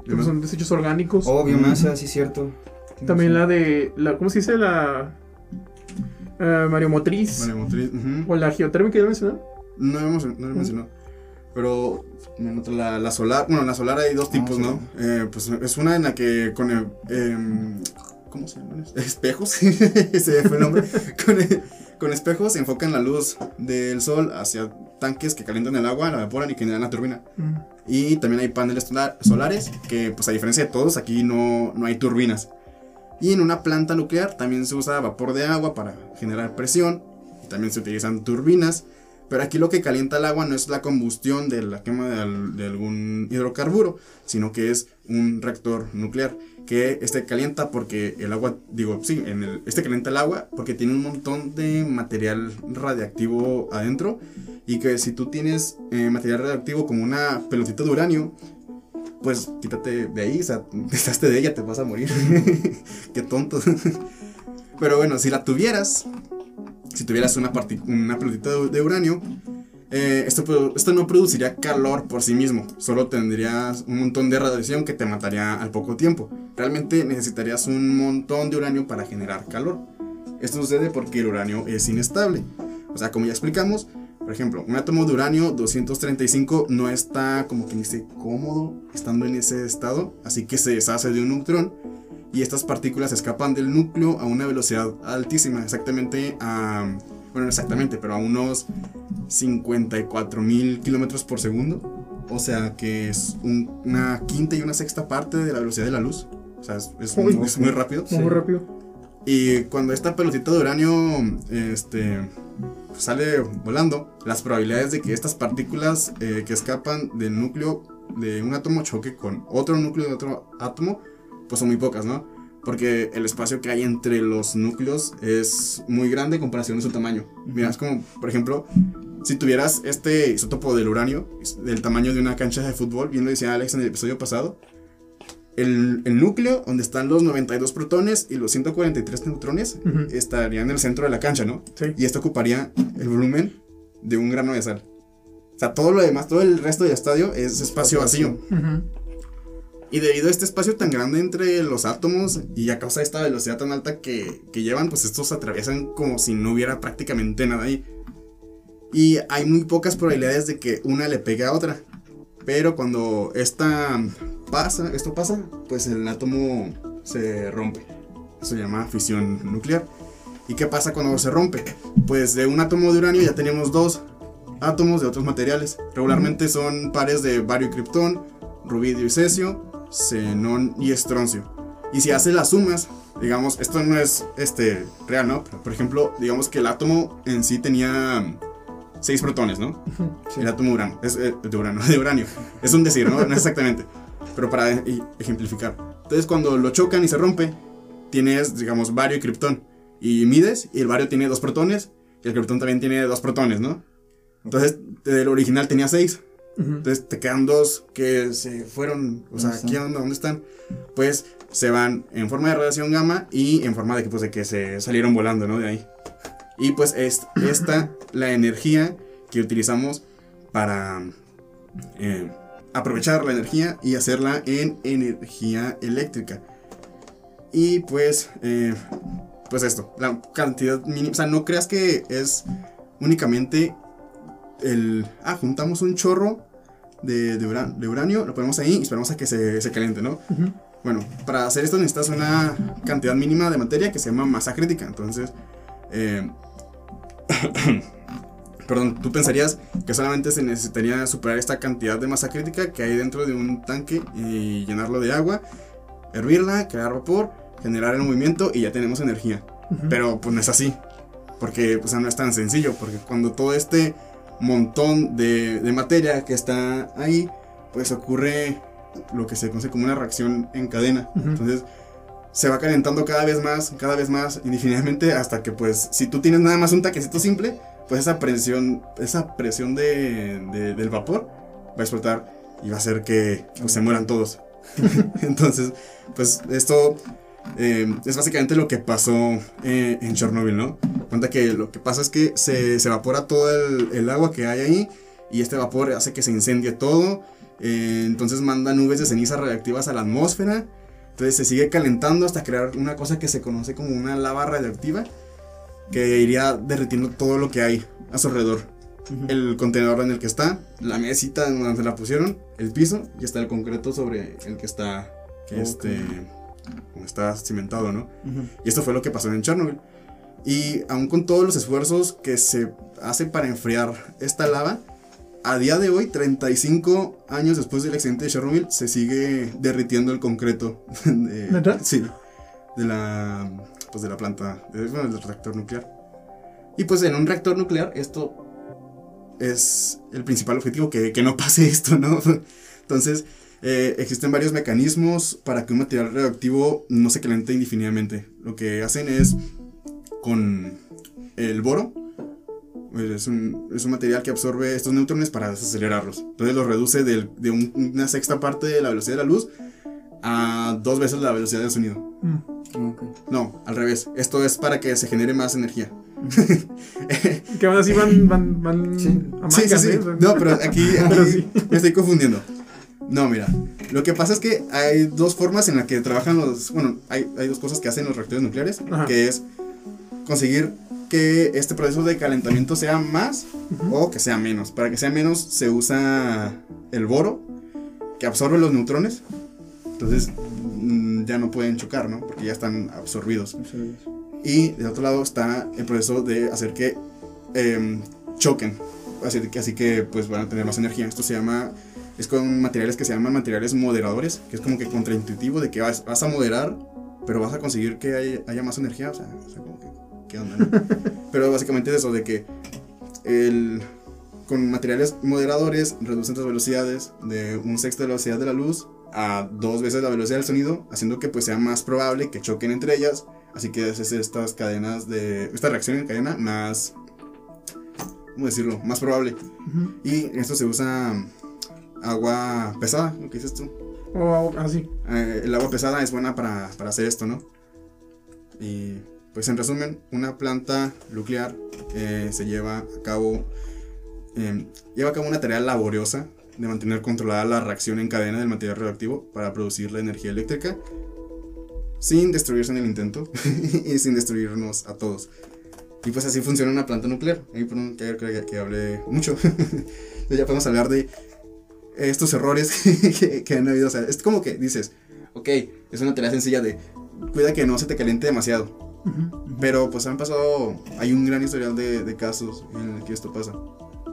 que Biomasa. son desechos orgánicos. Oh, biomasa, sí, cierto. También la de, la, ¿cómo se dice? La eh, mareomotriz. Vale, motriz, ujú. O la geotérmica, ¿ya mencioné? No hemos, no lo mencionó. Pero la, la solar, bueno, la solar hay dos Ah, tipos, sí. ¿no? Eh, pues es una en la que con el, em, ¿cómo se llama? Espejos, ese fue el nombre. con, espejos enfocan la luz del sol hacia tanques que calientan el agua, la evaporan y generan la turbina. Mm. Y también hay paneles solar- solares que, pues a diferencia de todos, aquí no, no hay turbinas. Y en una planta nuclear también se usa vapor de agua para generar presión. Y también se utilizan turbinas. Pero aquí lo que calienta el agua no es la combustión de la quema de, al- de algún hidrocarburo, sino que es un reactor nuclear. Que este calienta porque el agua, digo, sí, este calienta el agua porque tiene un montón de material radiactivo adentro. Y que si tú tienes eh, material radioactivo como una pelotita de uranio, pues quítate de ahí, o sea, deshazte de ella, te vas a morir. Qué tonto. Pero bueno, si la tuvieras, si tuvieras una, una pelotita de, uranio, eh, esto, esto no produciría calor por sí mismo, solo tendrías un montón de radiación que te mataría al poco tiempo. Realmente necesitarías un montón de uranio para generar calor. Esto sucede porque el uranio es inestable. O sea, como ya explicamos, por ejemplo, un átomo de uranio 235 no está como que dice cómodo estando en ese estado, así que se deshace de un neutrón y estas partículas escapan del núcleo a una velocidad altísima, exactamente a, bueno, no exactamente, pero a unos 54 mil kilómetros por segundo. O sea que es un- una quinta y una sexta parte de la velocidad de la luz. O sea, es, es Uy. muy, es muy rápido. Muy rápido. Y cuando esta pelotita de uranio este, sale volando, las probabilidades de que estas partículas eh, que escapan del núcleo de un átomo choque con otro núcleo de otro átomo, pues son muy pocas, ¿no? Porque el espacio que hay entre los núcleos es muy grande en comparación de su tamaño. Mira, es como, por ejemplo, si tuvieras este isótopo del uranio, del tamaño de una cancha de fútbol, bien lo decía Alex en el episodio pasado, el, el núcleo, donde están los 92 protones y los 143 neutrones, Ujú. estaría en el centro de la cancha, ¿no? Sí. Y esto ocuparía el volumen de un grano de sal. O sea, todo lo demás, todo el resto del estadio es espacio vacío. Ujú. Y debido a este espacio tan grande entre los átomos y a causa de esta velocidad tan alta que, que llevan, pues estos atraviesan como si no hubiera prácticamente nada ahí. Y hay muy pocas probabilidades de que una le pegue a otra. Pero cuando esta pasa, esto pasa, pues el átomo se rompe. Eso se llama fisión nuclear. ¿Y qué pasa cuando se rompe? Pues de un átomo de uranio ya tenemos dos átomos de otros materiales. Regularmente son pares de bario y criptón, rubidio y cesio, xenón y estroncio. Y si hace las sumas, digamos, esto no es este, real, ¿no? Pero, por ejemplo, digamos que el átomo en sí tenía 6 protones, ¿no? El átomo de uranio, es, eh, de, uranio, de uranio. Es un decir, ¿no? No exactamente. Pero para e- ejemplificar. Entonces, cuando lo chocan y se rompe, tienes, digamos, bario y criptón. Y mides, y el bario tiene dos protones, y el criptón también tiene dos protones, ¿no? Entonces, del original tenía 6. Ujú. Entonces te quedan dos que se fueron, o sea, ¿Dónde ¿aquí dónde, dónde están? Pues se van en forma de radiación gamma y en forma de que, pues, de que se salieron volando, ¿no? De ahí. Y pues es esta la energía que utilizamos para eh, aprovechar la energía y hacerla en energía eléctrica. Y pues, eh, pues esto, la cantidad mínima, o sea, no creas que es únicamente el, ah, juntamos un chorro de, de, uran- de uranio, lo ponemos ahí y esperamos a que se, se caliente, ¿no? Bueno, para hacer esto necesitas una cantidad mínima de materia que se llama masa crítica. Entonces, eh, perdón, tú pensarías que solamente se necesitaría superar esta cantidad de masa crítica que hay dentro de un tanque y llenarlo de agua, hervirla, crear vapor, generar el movimiento y ya tenemos energía. Pero pues no es así. Porque pues, no es tan sencillo. Porque cuando todo este montón de, de materia que está ahí, pues ocurre lo que se conoce como una reacción en cadena. Entonces se va calentando cada vez más, cada vez más, indefinidamente, hasta que pues si tú tienes nada más un taquecito simple, pues esa presión, esa presión de, de- del vapor va a explotar y va a hacer que pues, se mueran todos. Entonces, pues esto eh, es básicamente lo que pasó eh, en Chernobyl, ¿no? Cuenta que lo que pasa es que se, se evapora todo el, el agua que hay ahí y este vapor hace que se incendie todo. eh, entonces manda nubes de cenizas radiactivas a la atmósfera. Entonces se sigue calentando hasta crear una cosa que se conoce como una lava radioactiva que iría derritiendo todo lo que hay a su alrededor. El contenedor en el que está, la mesita en donde la pusieron, el piso y está el concreto sobre el que está este como está cimentado, ¿no? Ujú. Y esto fue lo que pasó en Chernobyl. Y aún con todos los esfuerzos que se hace para enfriar esta lava, a día de hoy, 35 años después del accidente de Chernobyl, se sigue derritiendo el concreto. De, ¿Neta? Sí. De la, pues de la planta, de- bueno, del reactor nuclear. Y pues en un reactor nuclear esto es el principal objetivo, que, que no pase esto, ¿no? Entonces, eh, existen varios mecanismos para que un material radioactivo no se caliente indefinidamente. Lo que hacen es con el boro, pues, es un, es un material que absorbe estos neutrones para desacelerarlos. Entonces los reduce del- de un- una sexta parte de la velocidad de la luz a dos veces la velocidad del sonido. Mm. Ok. No, al revés. Esto es para que se genere más energía. Que aún así van, van, van Sí. a Sí, sí, sí. ¿eh? No, pero aquí, Pero aquí sí. me estoy confundiendo. No, mira. Lo que pasa es que hay dos formas en las que trabajan los. Bueno, hay, hay dos cosas que hacen los reactores nucleares. Ajá. Que es conseguir que este proceso de calentamiento sea más o que sea menos. Para que sea menos se usa el boro que absorbe los neutrones. Entonces mm, ya no pueden chocar, ¿no? Porque ya están absorbidos. Y del otro lado está el proceso de hacer que em, choquen. Así que, así que pues van a tener más energía. Esto se llama, es con materiales que se llaman materiales moderadores, que es como que contraintuitivo de que vas, vas a moderar, pero vas a conseguir que hay- haya más energía. O sea, o sea, como que, ¿qué onda? no? pero básicamente es eso, de que el, con materiales moderadores reducen las velocidades de un sexto de la velocidad de la luz a dos veces la velocidad del sonido, haciendo que pues sea más probable que choquen entre ellas Así que haces estas cadenas de. Esta reacción en cadena más. ¿Cómo decirlo? Más probable. Ujú. Y en esto se usa agua pesada, que dices tú. O así. Eh, el agua pesada es buena para, para hacer esto, ¿no? Y pues en resumen, una planta nuclear eh, se lleva a cabo. eh, lleva a cabo una tarea laboriosa de mantener controlada la reacción en cadena del material radioactivo para producir la energía eléctrica sin destruirse en el intento y sin destruirnos a todos. Y pues así funciona una planta nuclear. Ahí perdón que, que, que hablé mucho. Ya podemos hablar de estos errores que, que han habido. O sea, es como que dices, ok, es una tarea sencilla de cuida que no se te caliente demasiado. Pero pues han pasado, hay un gran historial de, de casos en el que esto pasa.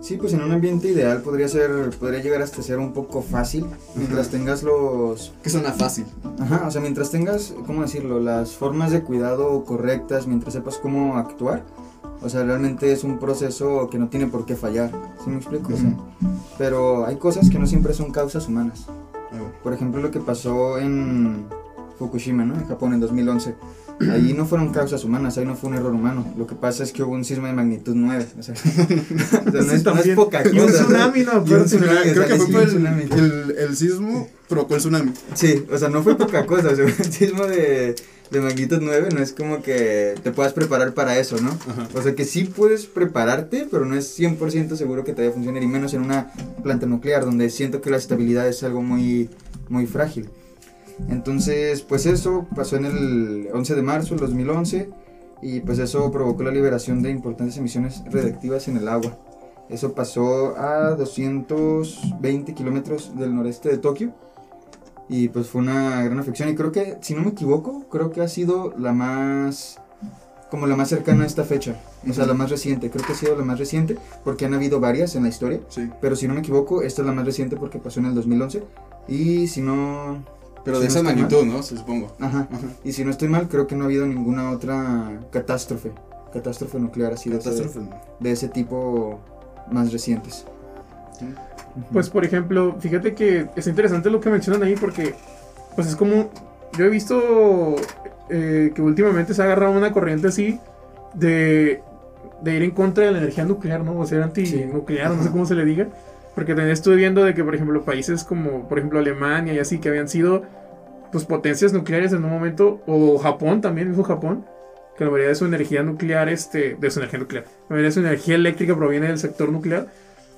Sí, pues en un ambiente ideal podría ser, podría llegar hasta ser un poco fácil mientras tengas los, Que suena fácil. ajá, o sea, mientras tengas, ¿cómo decirlo? Las formas de cuidado correctas, mientras sepas cómo actuar. O sea, realmente es un proceso que no tiene por qué fallar. ¿Sí me explico? O sea, pero hay cosas que no siempre son causas humanas. Por ejemplo, lo que pasó en Fukushima, ¿no? En Japón en 2011. Ahí no fueron causas humanas, ahí no fue un error humano. Lo que pasa es que hubo un sismo de magnitud 9. O sea, o sea, no, es, no es poca Y un cosa. tsunami, no, pero tsunami, Creo que o sea, fue por el, tsunami. el, el sismo provocó el tsunami. Sí, o sea, no fue poca cosa. O sea, un sismo de, de magnitud 9 no es como que te puedas preparar para eso, ¿no? Ajá. O sea, que sí puedes prepararte, pero no es 100% seguro que te vaya a funcionar, y menos en una planta nuclear, donde siento que la estabilidad es algo muy, muy frágil. Entonces, pues eso pasó en el 11 de marzo del 2011, y pues eso provocó la liberación de importantes emisiones radiactivas en el agua. Eso pasó a 220 kilómetros del noreste de Tokio. Y pues fue una gran afección. Y creo que, si no me equivoco, creo que ha sido la más. Como la más cercana a esta fecha. O sea, la más reciente. Creo que ha sido la más reciente. Porque han habido varias en la historia. Sí. Pero si no me equivoco, esta es la más reciente porque pasó en el 2011. Y si no. Pero si de no esa estoy mal- magnitud, ¿no? Supongo. Ajá. Ajá. Y si no estoy mal, creo que no ha habido ninguna otra catástrofe. Catástrofe nuclear así de, Catástrofe. de ese tipo más recientes. Pues por ejemplo, fíjate que es interesante lo que mencionan ahí porque pues es como yo he visto eh, que últimamente se ha agarrado una corriente así de, de ir en contra de la energía nuclear, ¿no? O sea, antinuclear, no sé cómo se le diga. Porque también estuve viendo de que, por ejemplo, países como, por ejemplo, Alemania y así, que habían sido, pues, potencias nucleares en un momento, o Japón también, mismo Japón, que la mayoría de su energía nuclear, este, de su energía nuclear, la mayoría de su energía eléctrica proviene del sector nuclear,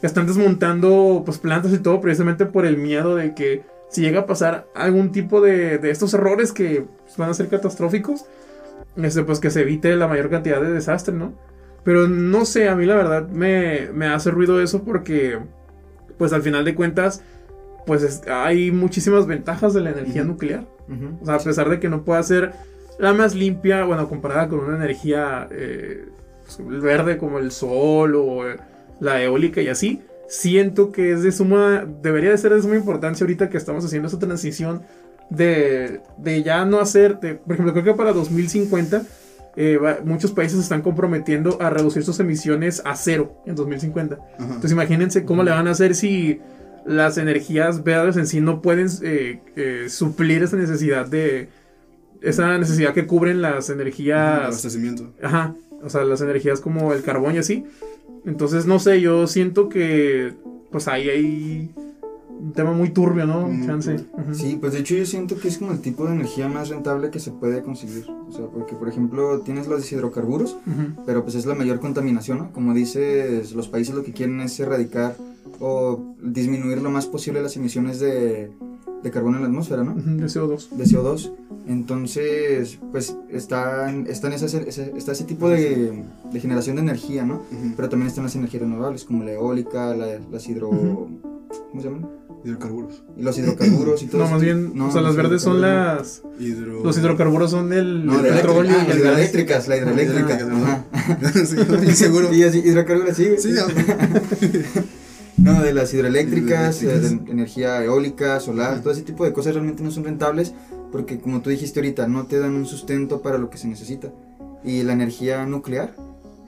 están desmontando, pues, plantas y todo, precisamente por el miedo de que si llega a pasar algún tipo de, de estos errores que pues, van a ser catastróficos, este, pues, que se evite la mayor cantidad de desastre, ¿no? Pero no sé, a mí la verdad me, me hace ruido eso porque, pues al final de cuentas, pues es- hay muchísimas ventajas de la energía nuclear. O sea, a pesar de que no pueda ser la más limpia, bueno, comparada con una energía eh, pues, verde como el sol o eh, la eólica y así, siento que es de suma, debería de ser de suma importancia ahorita que estamos haciendo esa transición de, de ya no hacer, de- por ejemplo, creo que para 2050 eh, va- muchos países se están comprometiendo a reducir sus emisiones a cero en 2050. Ajá. Entonces imagínense cómo le van a hacer si las energías verdes en sí no pueden eh, eh, suplir esa necesidad de... Esa necesidad que cubren las energías... Abastecimiento. Ajá, o sea, las energías como el carbón y así. Entonces, no sé, yo siento que pues ahí hay un tema muy turbio, ¿no? Muy Chance. turbio. Ujú. Sí, pues de hecho yo siento que es como el tipo de energía más rentable que se puede conseguir. O sea, porque por ejemplo tienes los hidrocarburos, pero pues es la mayor contaminación, ¿no? Como dices, los países lo que quieren es erradicar o disminuir lo más posible las emisiones de, de carbono en la atmósfera, ¿no? De CO2. De CO2. Entonces, pues están, están esas, ese, está ese tipo de, de generación de energía, ¿no? Pero también están las energías renovables, como la eólica, la- las hidro... ¿Cómo se llaman? Hidrocarburos. Y los hidrocarburos y todo No, eso. más bien, No, o sea, las verdes son las... Hidro... Los hidrocarburos son el, No, petróleo y ah, el las gas. hidroeléctricas, la hidroeléctrica. Hidroeléctricas, Ajá. sí, seguro. Y así, hidrocarburos, sí, güey. Sí, no. De las hidroeléctricas, eh, de energía eólica, solar, todo ese tipo de cosas realmente no son rentables porque como tú dijiste ahorita, no te dan un sustento para lo que se necesita. Y la energía nuclear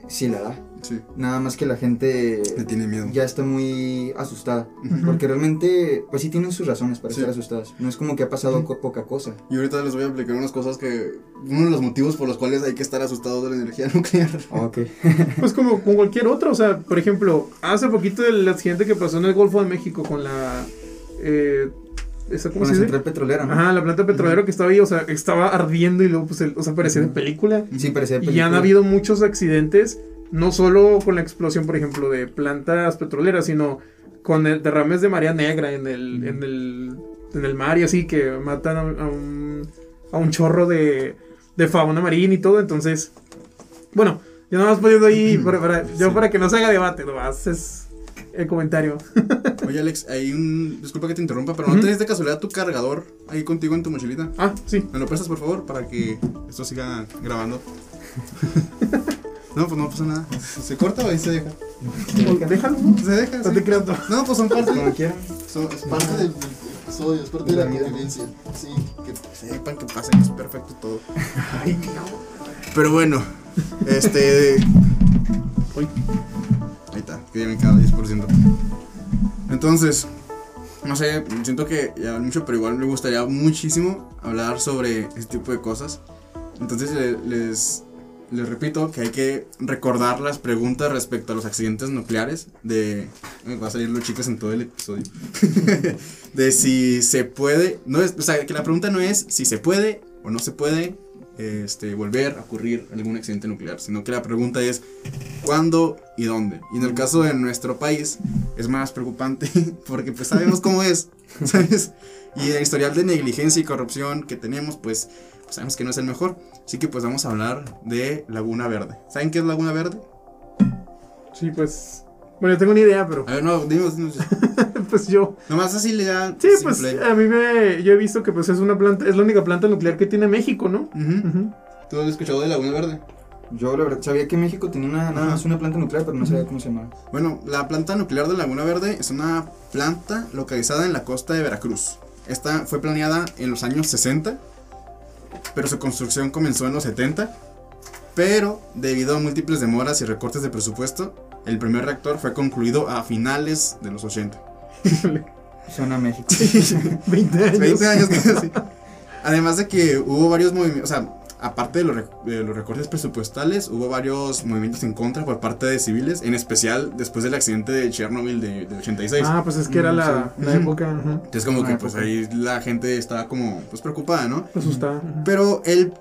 sí la da. Sí, Nada más que la gente le tiene miedo. ya está muy asustada. Porque realmente, pues sí tienen sus razones para Sí. estar asustadas. No es como que ha pasado co- poca cosa. Y ahorita les voy a explicar unas cosas que. Uno de los motivos por los cuales hay que estar asustados de la energía nuclear. Ok. Pues como con cualquier otra, o sea, por ejemplo, hace poquito el accidente que pasó en el Golfo de México con la... Eh, esa, ¿Cómo Con se la dice? central petrolera, ¿no? Ajá, la planta petrolera que estaba ahí, o sea, estaba ardiendo y luego, pues, el- o sea, parecía de película. Sí, parecía Y han película. habido muchos accidentes, no solo con la explosión, por ejemplo, de plantas petroleras, sino con el derrames de marea negra en el, en el, en el mar y así, que matan a, a un, a un chorro de, de fauna marina y todo. Entonces, bueno, yo nada más poniendo ahí, para, para- yo para que no se haga debate, nomás es el comentario. Oye, Alex, hay un. Disculpa que te interrumpa, pero. ¿no tienes de casualidad tu cargador ahí contigo en tu mochilita? Ah, sí. ¿Me lo prestas, por favor, para que esto siga grabando? no, pues no pasa nada. ¿Se corta o ahí se deja? Déjalo, Se deja, no sí. te creas. no. No, pues son parte. Como quieran. son- es parte del episodio, es parte de la convivencia. Sí, que sepan que pasa y es perfecto todo. Pero bueno, este. Uy. Ahí está, que ya me queda 10%. Entonces, no sé, siento que ya mucho, pero igual me gustaría muchísimo hablar sobre este tipo de cosas. Entonces, le- les, les repito que hay que recordar las preguntas respecto a los accidentes nucleares. De. eh, Va a salir los chicos en todo el episodio. de si se puede. No es, o sea, que la pregunta no es si se puede o no se puede este, volver a ocurrir algún accidente nuclear, sino que la pregunta es cuándo y dónde. Y en el caso de nuestro país es más preocupante porque pues sabemos cómo es, ¿sabes? Y el historial de negligencia y corrupción que tenemos, pues, pues sabemos que no es el mejor. Así que pues vamos a hablar de Laguna Verde. ¿Saben qué es Laguna Verde? Sí, pues. Bueno, yo tengo una idea, pero. A ver, no, dinos. Pues yo. Nomás así le da Sí, pues a mí me. Yo he visto que pues es una planta. Es la única planta nuclear que tiene México, ¿no? Ujú. Ujú. ¿Tú has escuchado de Laguna Verde? Yo la verdad sabía que México tenía una, nada más una planta nuclear, pero no sabía cómo se llamaba. Bueno, la planta nuclear de Laguna Verde es una planta localizada en la costa de Veracruz. Esta fue planeada en los años 60, pero su construcción comenzó en los 70. Pero debido a múltiples demoras y recortes de presupuesto, el primer reactor fue concluido a finales de los 80. Suena México. 20 años. 20 años casi. Además de que hubo varios movimientos, o sea, aparte de los, de los recortes presupuestales, hubo varios movimientos en contra por parte de civiles, en especial después del accidente de Chernobyl de, de 86. Ah, pues es que era Mm, la, sí. la época. Ajá. Entonces como que pues ahí la gente estaba como pues preocupada, ¿no? Asustada. Pero el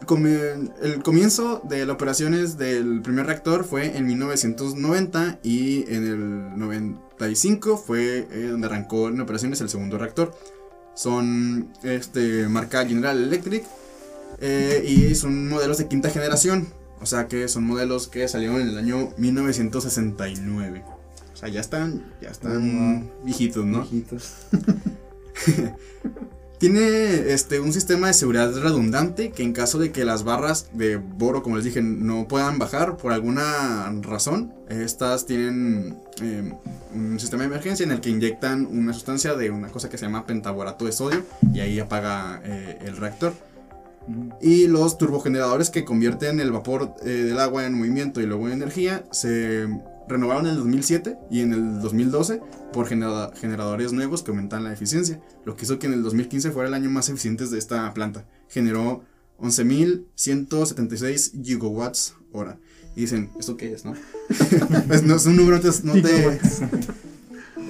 comienzo de las operaciones del primer reactor fue en 1990 y en el 95 fue eh, donde arrancó en operaciones el segundo reactor. Son este, marca General Electric eh, y son modelos de quinta generación. O sea que son modelos que salieron en el año 1969. O sea, ya están, ya están viejitos, ¿no? Viejitos. Tiene este, un sistema de seguridad redundante que en caso de que las barras de boro, como les dije, no puedan bajar por alguna razón, estas tienen eh, un sistema de emergencia en el que inyectan una sustancia de una cosa que se llama pentaborato de sodio y ahí apaga eh, el reactor. Y los turbogeneradores que convierten el vapor eh, del agua en movimiento y luego en energía se renovaron en el 2007 y en el 2012 por genera- generadores nuevos que aumentan la eficiencia, lo que hizo que en el 2015 fuera el año más eficiente de esta planta. Generó 11.176 gigawatts hora. Y dicen, ¿esto qué es, no? es, no, es un número, no te.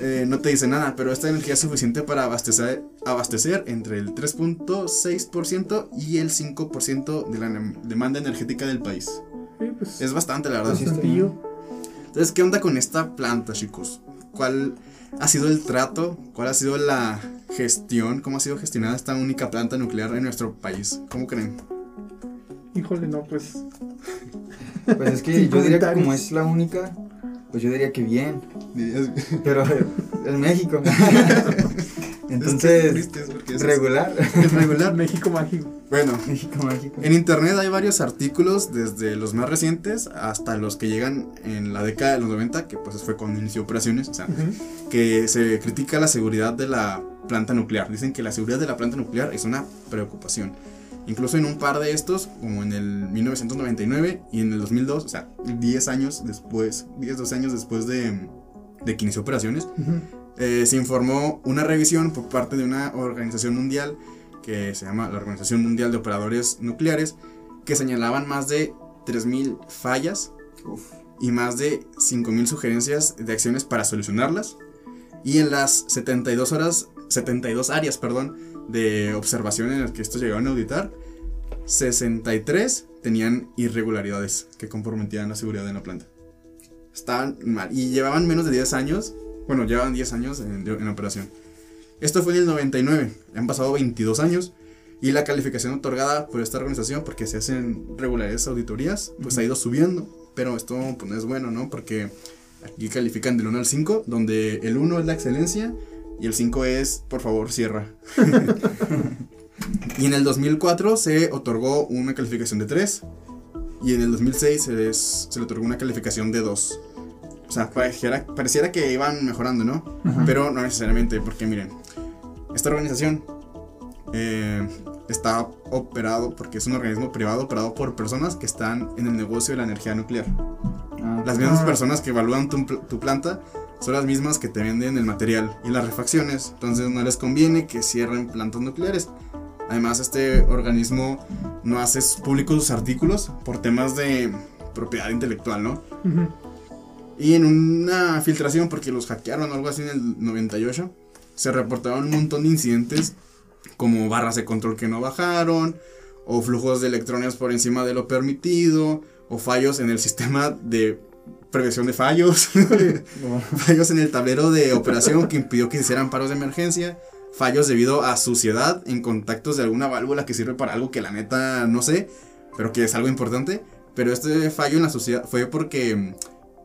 Eh, no te dice nada, pero esta energía es suficiente para abastecer, abastecer entre el 3.6% y el 5% de la demanda energética del país. Sí, pues, Es bastante, la verdad. Pues. Entonces, ¿qué onda con esta planta, chicos? ¿Cuál ha sido el trato? ¿Cuál ha sido la gestión? ¿Cómo ha sido gestionada esta única planta nuclear en nuestro país? ¿Cómo creen? Híjole, no, pues. Pues es que yo diría que como es la única, pues yo diría que bien. Dirías- Pero en México. Es que Entonces, es porque es- regular. es regular. México mágico. Bueno, México mágico. En internet hay varios artículos, desde los más recientes hasta los que llegan en la década de los 90, que pues fue cuando inició operaciones, o sea, que se critica la seguridad de la planta nuclear. Dicen que la seguridad de la planta nuclear es una preocupación. Incluso en un par de estos, como en el 1999 y en el 2002, o sea, 10 años después, 10, 12 años después de, de que inició operaciones, eh, se informó una revisión por parte de una organización mundial que se llama la Organización Mundial de Operadores Nucleares, que señalaban más de 3.000 fallas y más de 5.000 sugerencias de acciones para solucionarlas. Y en las 72 horas, 72 áreas, perdón, de observación en las que estos llegaron a auditar, 63 tenían irregularidades que comprometían la seguridad de la planta. Estaban mal. Y llevaban menos de 10 años. Bueno, llevaban 10 años en, en operación. Esto fue en el 99. Han pasado 22 años. Y la calificación otorgada por esta organización, porque se hacen regulares auditorías, pues ha ido subiendo. Pero esto pues, no es bueno, ¿no? Porque aquí califican del 1 al 5, donde el 1 es la excelencia y el 5 es, por favor, cierra. y en el 2004 se otorgó una calificación de 3. Y en el 2006 se, les- se le otorgó una calificación de 2. O sea, pareciera, pareciera que iban mejorando, ¿no? Ajá. Pero no necesariamente, porque miren, esta organización eh, está operado, porque es un organismo privado operado por personas que están en el negocio de la energía nuclear. Ah, Las mismas personas que evalúan tu planta son las mismas que te venden el material y las refacciones. Entonces no les conviene que cierren plantas nucleares. Además, este organismo no hace públicos sus artículos por temas de propiedad intelectual, ¿no? Y en una filtración, porque los hackearon o algo así en el 98, se reportaron un montón de incidentes como barras de control que no bajaron, o flujos de electrones por encima de lo permitido, o fallos en el sistema de prevención de fallos, fallos en el tablero de operación que impidió que se hicieran paros de emergencia, fallos debido a suciedad en contactos de alguna válvula que sirve para algo que la neta no sé, pero que es algo importante. Pero este fallo en la suciedad fue porque mm,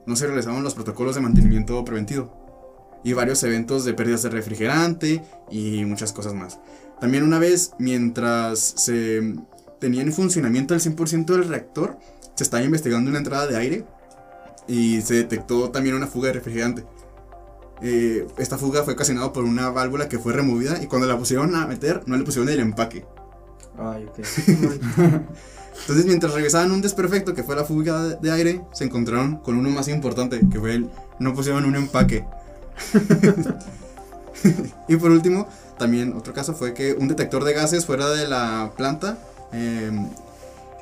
no se realizaban los protocolos de mantenimiento preventivo. Y varios eventos de pérdidas de refrigerante y muchas cosas más. También una vez, mientras se mm, tenía en funcionamiento el 100% del reactor, se estaba investigando una entrada de aire y se detectó también una fuga de refrigerante. Eh, esta fuga fue ocasionada por una válvula que fue removida y cuando la pusieron a meter no le pusieron el empaque. Ay, ok. Entonces mientras revisaban un desperfecto que fue la fuga de, aire, se encontraron con uno más importante que fue el no pusieron un empaque. y por último, también otro caso fue que un detector de gases fuera de la planta, eh,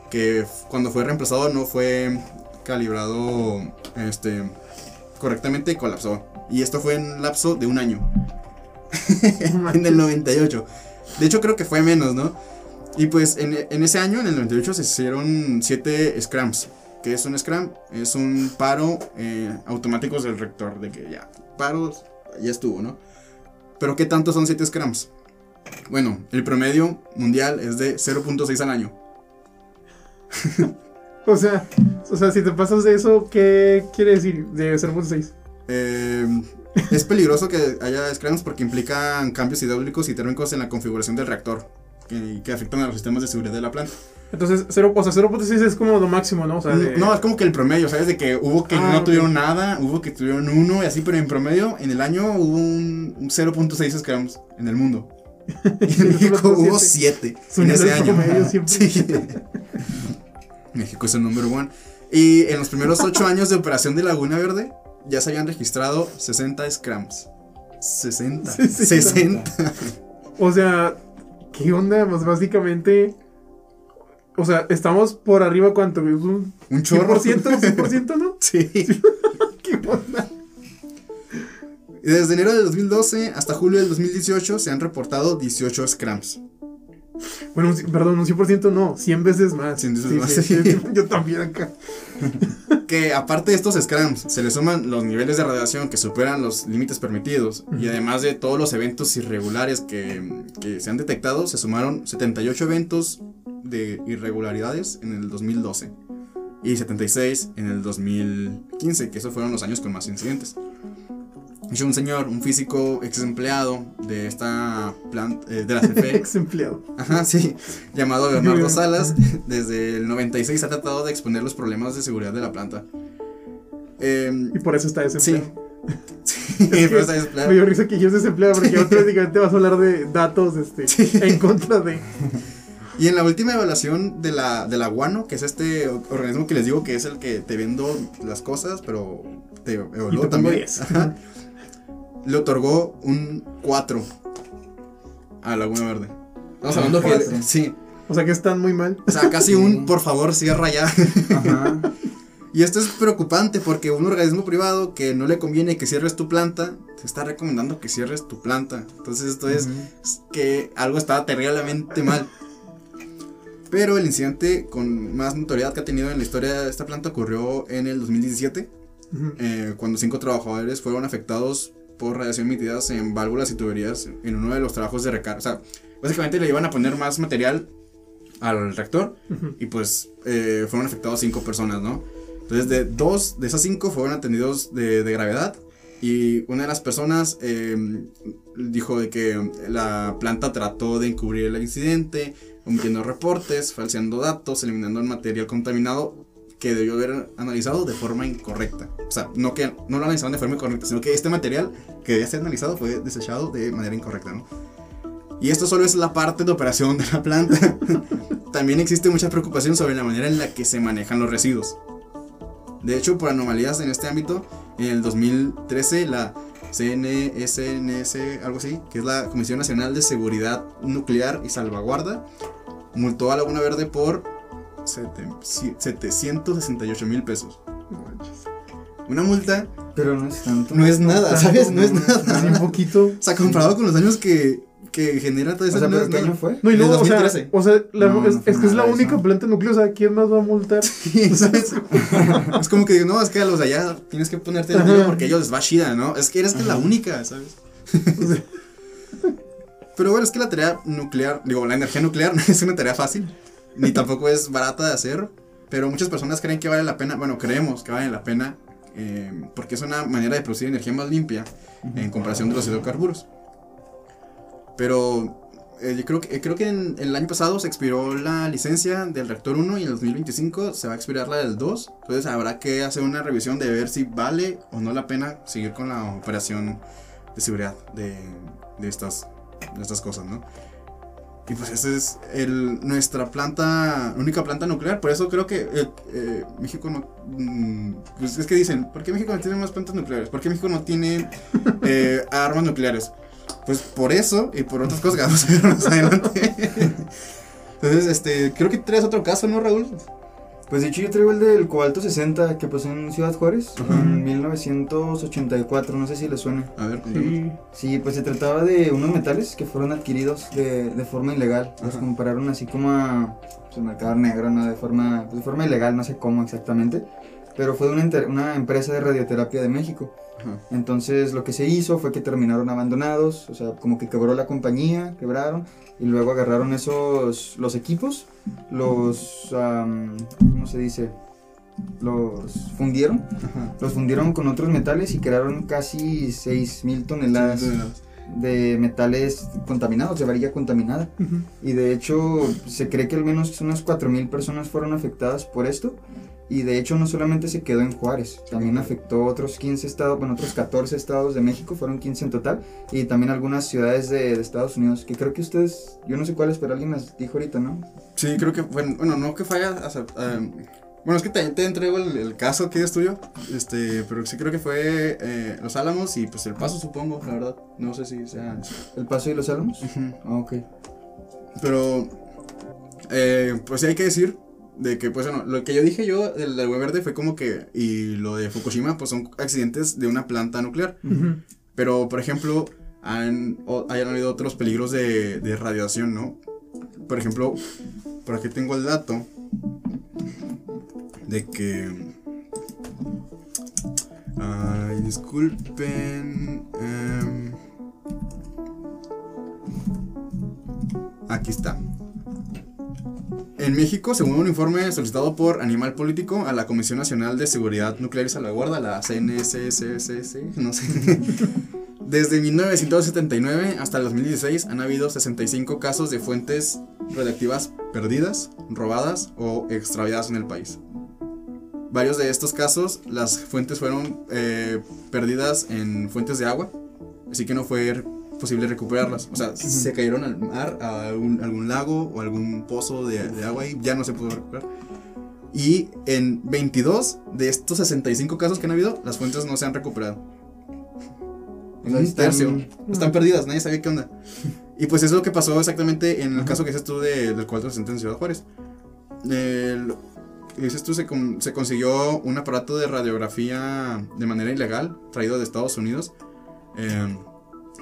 que cuando fue reemplazado no fue calibrado este, correctamente y colapsó. Y esto fue en lapso de un año. en el 98. De hecho creo que fue menos, ¿no? Y pues en, en ese año, en el 98, se hicieron 7 scrams. ¿Qué es un scram? Es un paro eh, automáticos del rector. De que ya, paros, ya estuvo, ¿no? Pero ¿qué tanto son 7 scrams? Bueno, el promedio mundial es de 0.6 al año. O sea, o sea, si te pasas de eso, ¿qué quiere decir de 0.6? Eh, Es peligroso que haya scrams porque implican cambios hidráulicos y térmicos en la configuración del reactor que, que afectan a los sistemas de seguridad de la planta. Entonces, 0, o sea, 0.6 es como lo máximo, ¿no? O sea, de- No, es como que el promedio, ¿sabes? De que hubo que Ah, no tuvieron nada, hubo que tuvieron uno y así, pero en promedio, en el año hubo un, un 0.6 scrams en el mundo. Y en México hubo 7 en ese año. Sí. México es el número uno. Y en los primeros 8 años de operación de Laguna Verde, ya se habían registrado 60 scrams. 60. 60. 60. O sea, ¿qué onda? Pues básicamente. O sea, estamos por arriba, ¿cuánto? ¿Un Un chorro. 100%? ¿100%, no? Sí. ¿Qué onda? Desde enero del 2012 hasta julio del 2018 se han reportado 18 scrams. Bueno, un perdón, un 100% no, 100 veces más. 100 veces Sí, más, sí, sí. sí, yo también acá. Que aparte de estos scrams, se le suman los niveles de radiación que superan los límites permitidos. Y además de todos los eventos irregulares que, que se han detectado, se sumaron 78 eventos de irregularidades en el 2012. Y 76 en el 2015, que esos fueron los años con más incidentes. Hecho, un señor, un físico ex empleado de esta planta, de la CFE, Ex empleado. Ajá, sí. Llamado Bernardo Salas, desde el 96 ha tratado de exponer los problemas de seguridad de la planta. Em, Y por eso está desempleado. sí, pero está desempleado. Me dio risa que yo es desempleado porque automáticamente vas a hablar de datos este, en contra de. Y en la última evaluación de la, de la guano, que es este organismo que les digo que es el que te vendo las cosas, pero te Y evaluó te pongo también. 10. Ajá. Le otorgó un 4 a Laguna Verde. Estamos hablando que. cuatro. Sí. O sea que están muy mal. O sea, casi un por favor cierra ya. Ajá. Y esto es preocupante porque un organismo privado que no le conviene que cierres tu planta, te está recomendando que cierres tu planta. Entonces esto es es que algo está terriblemente mal. Pero el incidente con más notoriedad que ha tenido en la historia de esta planta ocurrió en el 2017, Ujú. eh, cuando cinco trabajadores fueron afectados por radiación emitidas en válvulas y tuberías en uno de los trabajos de recarga. O sea, básicamente le iban a poner más material al reactor y pues eh, fueron afectados cinco personas, ¿no? Entonces, de dos de esas cinco fueron atendidos de, de gravedad y una de las personas eh, dijo de que la planta trató de encubrir el incidente, omitiendo reportes, falseando datos, eliminando el material contaminado que debió haber analizado de forma incorrecta. O sea, no que no lo analizaron de forma incorrecta, sino que este material que debía ser analizado fue desechado de manera incorrecta, ¿no? Y esto solo es la parte de operación de la planta. También existe mucha preocupación sobre la manera en la que se manejan los residuos. De hecho, por anomalías en este ámbito, en el 2013 la CNSNS, algo así, que es la Comisión Nacional de Seguridad Nuclear y Salvaguarda, multó a Laguna Verde por 768 mil pesos. No. Una multa Pero no es tanto. no es nada, Tanto, ¿sabes? No es un nada. poquito. O sea, comparado con los daños que, que genera toda O esa sea, no ¿pero qué nada. año fue? No, y luego, o sea, 2013. o sea la- No, es, no que es la única eso. planta nuclear, o sea, ¿quién más va a multar? Sí, ¿sabes? es como que no, es que a los de allá tienes que ponerte el Ajá. porque a ellos les va chida, ¿no? Es que eres que la única, ¿sabes? O sea, Pero bueno, es que la tarea nuclear, digo, la energía nuclear no es una tarea fácil, ni tampoco es barata de hacer, pero muchas personas creen que vale la pena, bueno, creemos que vale la pena, eh, porque es una manera de producir energía más limpia en comparación de los hidrocarburos. Pero eh, yo creo que, creo que en, el año pasado se expiró la licencia del reactor 1 y en el 2025 se va a expirar la del 2. Entonces habrá que hacer una revisión de ver si vale o no la pena seguir con la operación de seguridad de, de estas, de estas cosas, ¿no? Y pues esa es el, nuestra planta, única planta nuclear. Por eso creo que eh, eh, México no... mm, pues es que dicen, ¿por qué México no tiene más plantas nucleares? ¿Por qué México no tiene eh, armas nucleares? Pues por eso y por otras cosas que vamos a ver más adelante. Entonces, este, creo que traes otro caso, ¿no, Raúl? Pues de hecho yo traigo el del cobalto 60 que pasó en Ciudad Juárez Ajá. en 1984, no sé si le suena. A ver, sí. Sí, pues se trataba de unos metales que fueron adquiridos de, de forma ilegal. Los Ajá. compararon así como a pues, el mercado negro, ¿no? De forma, pues, de forma ilegal, no sé cómo exactamente. Pero fue de una, una empresa de radioterapia de México. Ajá. Entonces lo que se hizo fue que terminaron abandonados, o sea, como que quebró la compañía, quebraron, y luego agarraron esos, los equipos, los, am, ¿cómo se dice? los fundieron, los fundieron con otros metales y crearon casi 6.000 toneladas de metales contaminados, de varilla contaminada. Ujú. Y de hecho se cree que al menos unas 4.000 personas fueron afectadas por esto. Y de hecho no solamente se quedó en Juárez, también afectó otros 15 estados, bueno, otros 14 estados de México, fueron 15 en total, y también algunas ciudades de, de Estados Unidos, que creo que ustedes, yo no sé cuáles, pero alguien las dijo ahorita, ¿no? Sí, creo que, bueno, bueno no que falla, o sea, eh, bueno, es que te, te entrego el, el caso que es tuyo, este, pero sí creo que fue eh, Los Álamos y pues El Paso, supongo, la verdad, no sé si sea... El Paso y los Álamos. Ah, ok. Pero, eh, pues sí hay que decir de que, pues bueno, lo que yo dije yo del del Verde fue como que, y lo de Fukushima, pues son accidentes de una planta nuclear. Pero, por ejemplo, han, o- hayan habido otros peligros de, de radiación, ¿no? Por ejemplo, por aquí tengo el dato de que... Ay, disculpen. em, aquí está. En México, según un informe solicitado por Animal Político a la Comisión Nacional de Seguridad Nuclear y Salvaguarda, la CNSSC, no sé. Desde 1979 hasta el 2016 han habido 65 casos de fuentes radiactivas perdidas, robadas o extraviadas en el país. Varios de estos casos, las fuentes fueron eh, perdidas en fuentes de agua, así que no fue posible recuperarlas. O sea, se cayeron al mar, a algún, algún lago o algún pozo de, de agua y ya no se pudo recuperar. Y en 22 de estos 65 casos que han habido, las fuentes no se han recuperado. O sea, Un tercio. Están perdidas, nadie sabe qué onda. Y pues eso es lo que pasó exactamente en el caso que dices tú de, del 460 en Ciudad Juárez. El- dices tú, se, con- se consiguió un aparato de radiografía de manera ilegal, traído de Estados Unidos, eh,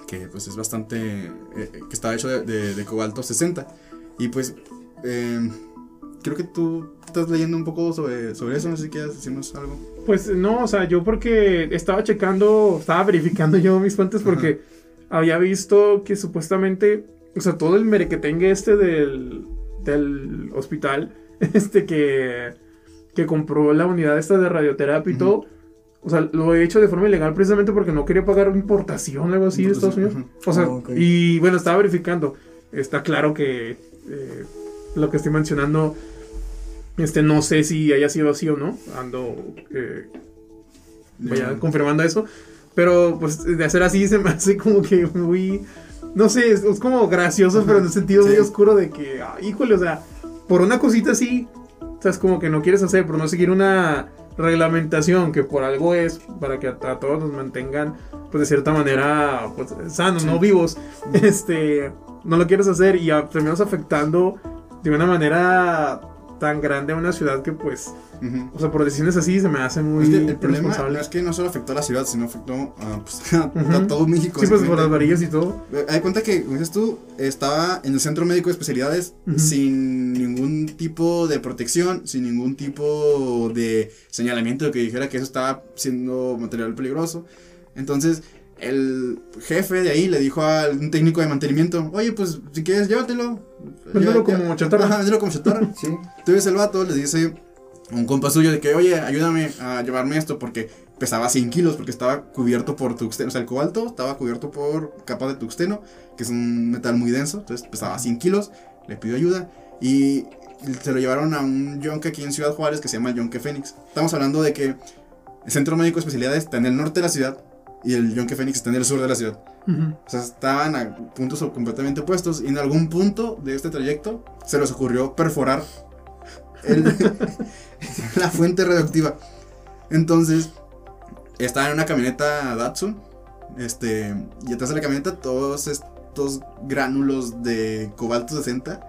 que pues es bastante, eh, que estaba hecho de, de- de cobalto 60. Y pues, eh, creo que tú estás leyendo un poco sobre, sobre eso, no sé si quieres decirnos algo. Pues no, o sea, yo porque estaba checando, estaba verificando yo mis fuentes porque había visto que supuestamente, o sea, todo el merequetengue este del, del hospital, este que, que compró la unidad esta de radioterapia y todo, o sea, lo he hecho de forma ilegal precisamente porque no quería pagar importación o algo así de Estados Unidos. O sea, Ah, y bueno, estaba verificando. Está claro que eh, lo que estoy mencionando, este, no sé si haya sido así o no. Ando eh, vaya confirmando eso. Pero pues de hacer así se me hace como que muy... No sé, es, es como gracioso, pero en un sentido muy oscuro de que, ah, híjole, o sea, por una cosita así, o sea, es como que no quieres hacer, por no seguir una reglamentación que por algo es para que a, a todos nos mantengan, pues de cierta manera, pues sanos, no vivos, este, no lo quieres hacer y a- terminas afectando de una manera tan grande a una ciudad que pues, ujú. o sea, por decisiones así se me hace muy Es que el problema no es que no solo afectó a la ciudad, sino afectó a, pues, a Ujú. todo México. Sí, pues por las varillas y todo. Eh, Hay cuenta que, como dices tú, estaba en el centro médico de especialidades Ujú. sin ningún tipo de protección, sin ningún tipo de señalamiento que dijera que eso estaba siendo material peligroso. Entonces, el jefe de ahí le dijo a un técnico de mantenimiento, oye, pues si quieres, llévatelo. Véndelo como chatarra". Ajá, véndelo como chatarra. Sí. Entonces el vato le dice a un compa suyo de que, oye, ayúdame a llevarme esto porque pesaba 100 kilos, porque estaba cubierto por tuxteno. O sea, el cobalto estaba cubierto por capas de tuxteno, que es un metal muy denso, entonces pesaba 100 kilos. Le pidió ayuda y se lo llevaron a un yonke aquí en Ciudad Juárez que se llama Yonke Fénix. Estamos hablando de que el Centro Médico de Especialidades está en el norte de la ciudad y el Yonke Fénix está en el sur de la ciudad. O sea, estaban a puntos completamente opuestos. Y en algún punto de este trayecto se les ocurrió perforar el- la fuente radioactiva. Entonces, estaban en una camioneta Datsun. Este, y atrás de la camioneta, todos estos gránulos de cobalto 60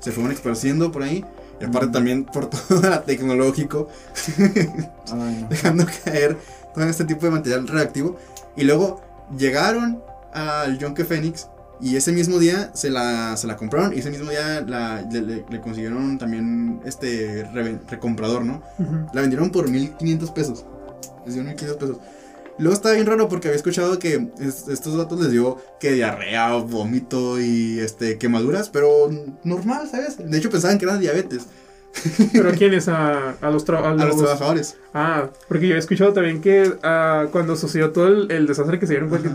se fueron esparciendo por ahí. Y aparte, también por todo lo tecnológico, Ay, no. dejando caer todo este tipo de material reactivo. Y luego llegaron al Yonke Phoenix y ese mismo día se la, se la compraron y ese mismo día la- le, le- le consiguieron también este recomprador, ¿no? La vendieron por 1500 pesos. Les dieron 1500 pesos. Luego estaba bien raro porque había escuchado que es- estos datos les dio que diarrea, vómito y este quemaduras, pero normal, ¿sabes? De hecho pensaban que era diabetes. ¿Pero a quiénes? A, a los, a A los trabajadores. Ah, porque yo he escuchado también que ah, cuando sucedió todo el, el desastre que se dieron cuenta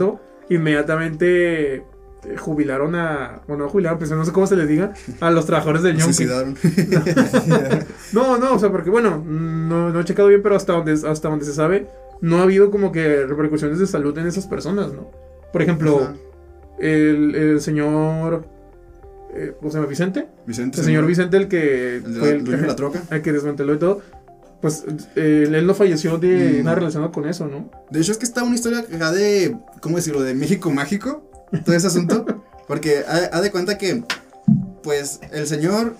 inmediatamente eh, jubilaron a. Bueno, no jubilaron, pues no sé cómo se les diga, a los trabajadores del Yonke. suicidaron. No, no, o sea, porque bueno, no, no he checado bien, pero hasta donde, hasta donde se sabe, no ha habido como que repercusiones de salud en esas personas, ¿no? Por ejemplo, el, el señor. Eh, ¿Cómo se llama? ¿Vicente? Vicente. El señor Vicente, el que. El de fue la, el dueño de que- la troca. el que desmanteló y todo. Pues eh, él no falleció de Mm. nada relacionado con eso, ¿no? De hecho, es que está una historia acá de. ¿Cómo decirlo? De México mágico. Todo ese asunto. Porque ha, ha de cuenta que. Pues el señor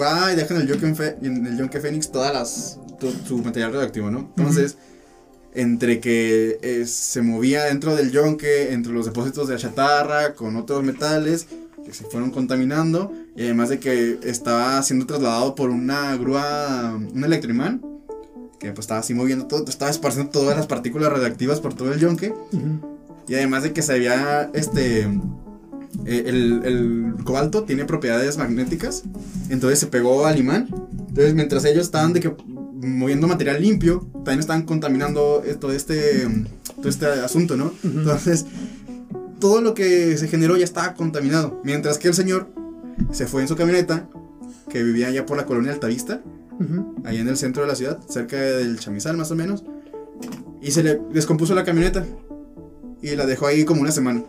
va y deja en el Yonke, Fe- en el Yonke Fénix todas las. todo su material radioactivo, ¿no? Entonces. Entre que eh, se movía dentro del yonque, entre los depósitos de chatarra, con otros metales, que se fueron contaminando, y además de que estaba siendo trasladado por una grúa, un electroimán, que pues estaba así moviendo todo, estaba esparciendo todas las partículas radiactivas por todo el yonque, y además de que se había, este, eh, el, el cobalto tiene propiedades magnéticas, entonces se pegó al imán, entonces mientras ellos estaban de que moviendo material limpio, también estaban contaminando eh, todo este, todo este asunto, ¿no? Ujú. Entonces, todo lo que se generó ya estaba contaminado, mientras que el señor se fue en su camioneta, que vivía allá por la colonia Altavista, Ujú. ahí en el centro de la ciudad, cerca del Chamizal más o menos, y se le descompuso la camioneta y la dejó ahí como una semana.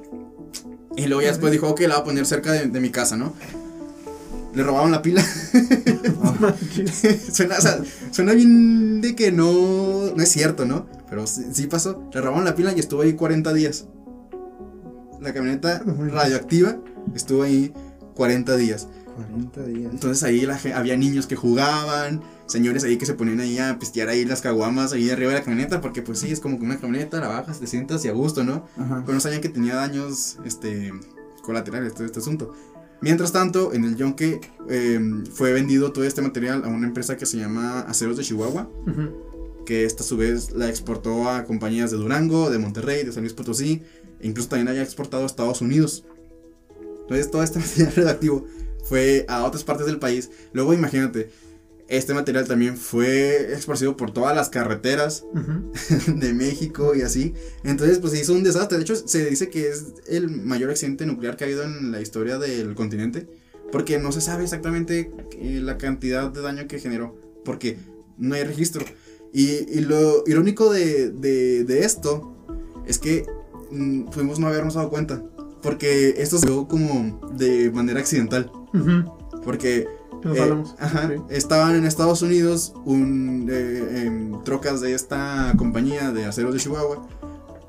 Y luego ya después dijo, ok, la voy a poner cerca de, de mi casa, ¿no? Le robaron la pila. suena, o sea, suena bien de que no, no es cierto, ¿no? Pero sí, sí pasó. Le robaron la pila y estuvo ahí 40 días. La camioneta radioactiva estuvo ahí 40 días. 40 días. Entonces ahí la había niños que jugaban, señores ahí que se ponían ahí a pistear ahí las caguamas ahí arriba de la camioneta, porque pues sí, es como que una camioneta, la bajas, te sientas y a gusto, ¿no? Ajá. Pero no sabían que tenía daños este, colaterales todo este asunto. Mientras tanto, en el yonque eh, fue vendido todo este material a una empresa que se llama Aceros de Chihuahua, Ujú. que esta a su vez la exportó a compañías de Durango, de Monterrey, de San Luis Potosí, e incluso también haya exportado a Estados Unidos. Entonces todo este material radioactivo fue a otras partes del país. Luego imagínate, este material también fue esparcido por todas las carreteras Ujú. de México y así. Entonces, pues se hizo un desastre. De hecho, se dice que es el mayor accidente nuclear que ha habido en la historia del continente. Porque no se sabe exactamente eh, la cantidad de daño que generó. Porque no hay registro. Y, y lo irónico de, de- de esto es que mm, pudimos no habernos dado cuenta. Porque esto se dio como de manera accidental. Porque Nos eh, hablamos. ajá, estaban en Estados Unidos un, eh, en trocas de esta compañía de aceros de Chihuahua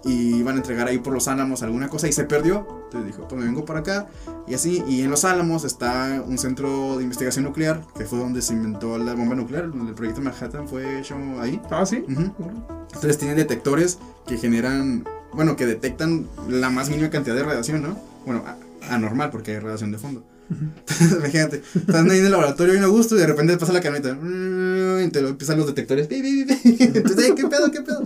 y iban a entregar ahí por los Álamos alguna cosa y se perdió. Entonces dijo, pues me vengo para acá y así. Y en los Álamos está un centro de investigación nuclear que fue donde se inventó la bomba nuclear. El proyecto Manhattan fue hecho ahí. Ah, sí. Entonces tienen detectores que generan, bueno, que detectan la más mínima cantidad de radiación, ¿no? Bueno, anormal porque hay radiación de fondo. Entonces, imagínate, están ahí en el laboratorio bien a gusto y de repente pasa la camioneta y te empiezan los detectores. Entonces, "Ey, ¿qué pedo, qué pedo?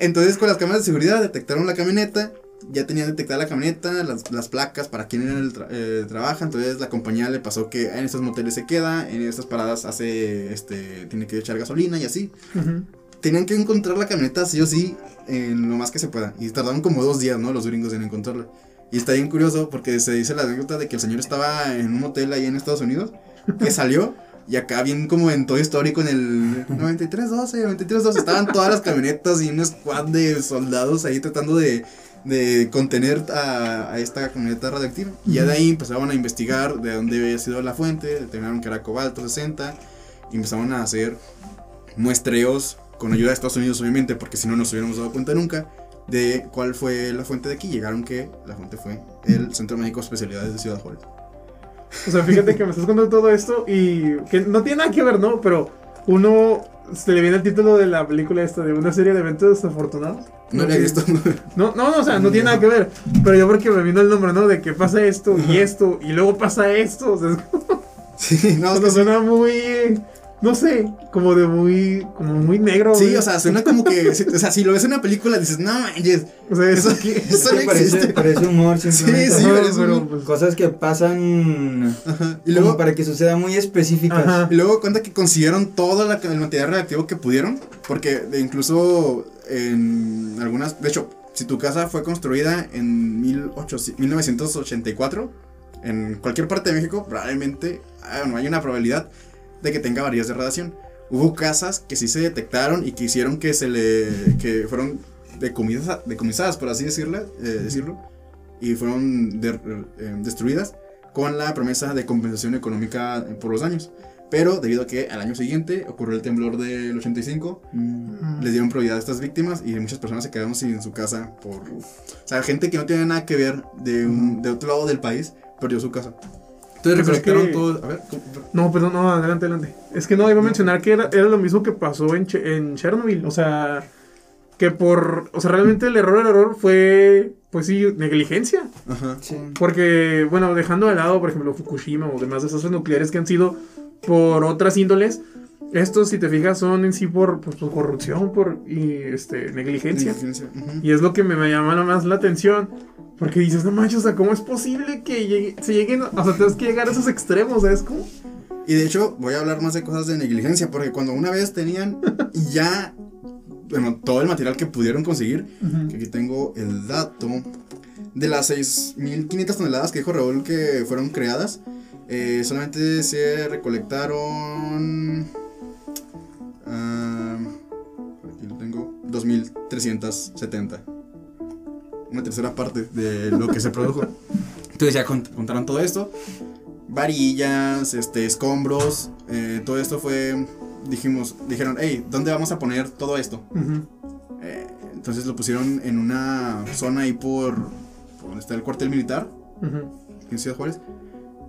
Entonces con las cámaras de seguridad detectaron la camioneta, ya tenían detectada la camioneta, las, las placas para quién era el tra- eh, trabaja, entonces la compañía le pasó que en estos moteles se queda, en estas paradas hace, este, tiene que echar gasolina y así Ujú. Tenían que encontrar la camioneta sí o sí en lo más que se pueda. Y tardaron como dos días, ¿no? Los gringos en encontrarla. Y está bien curioso porque se dice la anécdota de que el señor estaba en un hotel ahí en Estados Unidos, que salió. Y acá bien como en todo histórico en el 9312, 9312, estaban todas las camionetas y un squad de soldados ahí tratando de, de contener a, a esta camioneta radioactiva. Y ya de ahí empezaron a investigar de dónde había sido la fuente, determinaron que era cobalto 60, y empezaron a hacer muestreos con ayuda de Estados Unidos obviamente, porque si no nos hubiéramos dado cuenta nunca de cuál fue la fuente de aquí. Llegaron que la fuente fue el Centro México de Especialidades de Ciudad Juárez. O sea, fíjate que me estás contando todo esto y que no tiene nada que ver, ¿no? Pero uno se le viene el título de la película esta, de una serie de eventos desafortunados. No he visto. No, no, no, o sea, no tiene nada que ver. Pero yo porque me vino el nombre, ¿no? De que pasa esto y esto y luego pasa esto. O sea, es como- sí, no, es que sí. suena muy, no sé, como de muy, como muy negro. Sí, güey. o sea, suena como que. si- O sea, si lo ves en una película, dices, no manches. O sea, eso Eso, que- eso no Sí, parece, existe. parece humor, simplemente. sí, Ajá, parece pero, humor. pues, Cosas que pasan Ajá. Y luego, para que sucedan muy específicas. Ajá. y luego cuenta que consiguieron todo la- el material reactivo que pudieron. Porque de incluso en algunas. De hecho, si tu casa fue construida en 1800 1984, en cualquier parte de México, probablemente ah, no hay una probabilidad de que tenga varillas de radiación. Hubo casas que sí se detectaron y que hicieron que se le. que fueron decomisa- decomisadas, por así decirlo, eh, decirlo y fueron de- eh, destruidas con la promesa de compensación económica por los daños. Pero debido a que al año siguiente ocurrió el temblor del 85, Mm. les dieron prioridad a estas víctimas y muchas personas se quedaron sin su casa por... O sea, gente que no tiene nada que ver de, un, de otro lado del país perdió su casa. Entonces Pues es recolectaron que- todo... A ver, ¿cómo? No, perdón, no, adelante, adelante. Es que no, iba a mencionar que era, era lo mismo que pasó en, Che- en Chernobyl. O sea, que por. O sea, realmente el error, el error fue. Pues sí, negligencia. Ajá. Sí. Porque, bueno, dejando de lado, por ejemplo, Fukushima o demás desastres nucleares que han sido por otras índoles, estos, si te fijas, son en sí por, pues, por corrupción, por y, este, negligencia. Y es lo que me, me llama más la atención. Porque dices, no manches, o sea, ¿cómo es posible que llegue- se lleguen, o sea, tienes que llegar a esos extremos, ¿sabes cómo? Y de hecho, voy a hablar más de cosas de negligencia, porque cuando una vez tenían ya, bueno, todo el material que pudieron conseguir, que aquí tengo el dato, de las 6.500 toneladas que dijo Raúl que fueron creadas, eh, solamente se recolectaron, ah, aquí lo tengo, 2.370. Una tercera parte de lo que se produjo. Entonces ya cont- contaron todo esto varillas, este, escombros, eh, todo esto fue, dijimos, dijeron, hey, ¿dónde vamos a poner todo esto? Eh, entonces lo pusieron en una zona ahí por, por donde está el cuartel militar, Ujú. en Ciudad Juárez,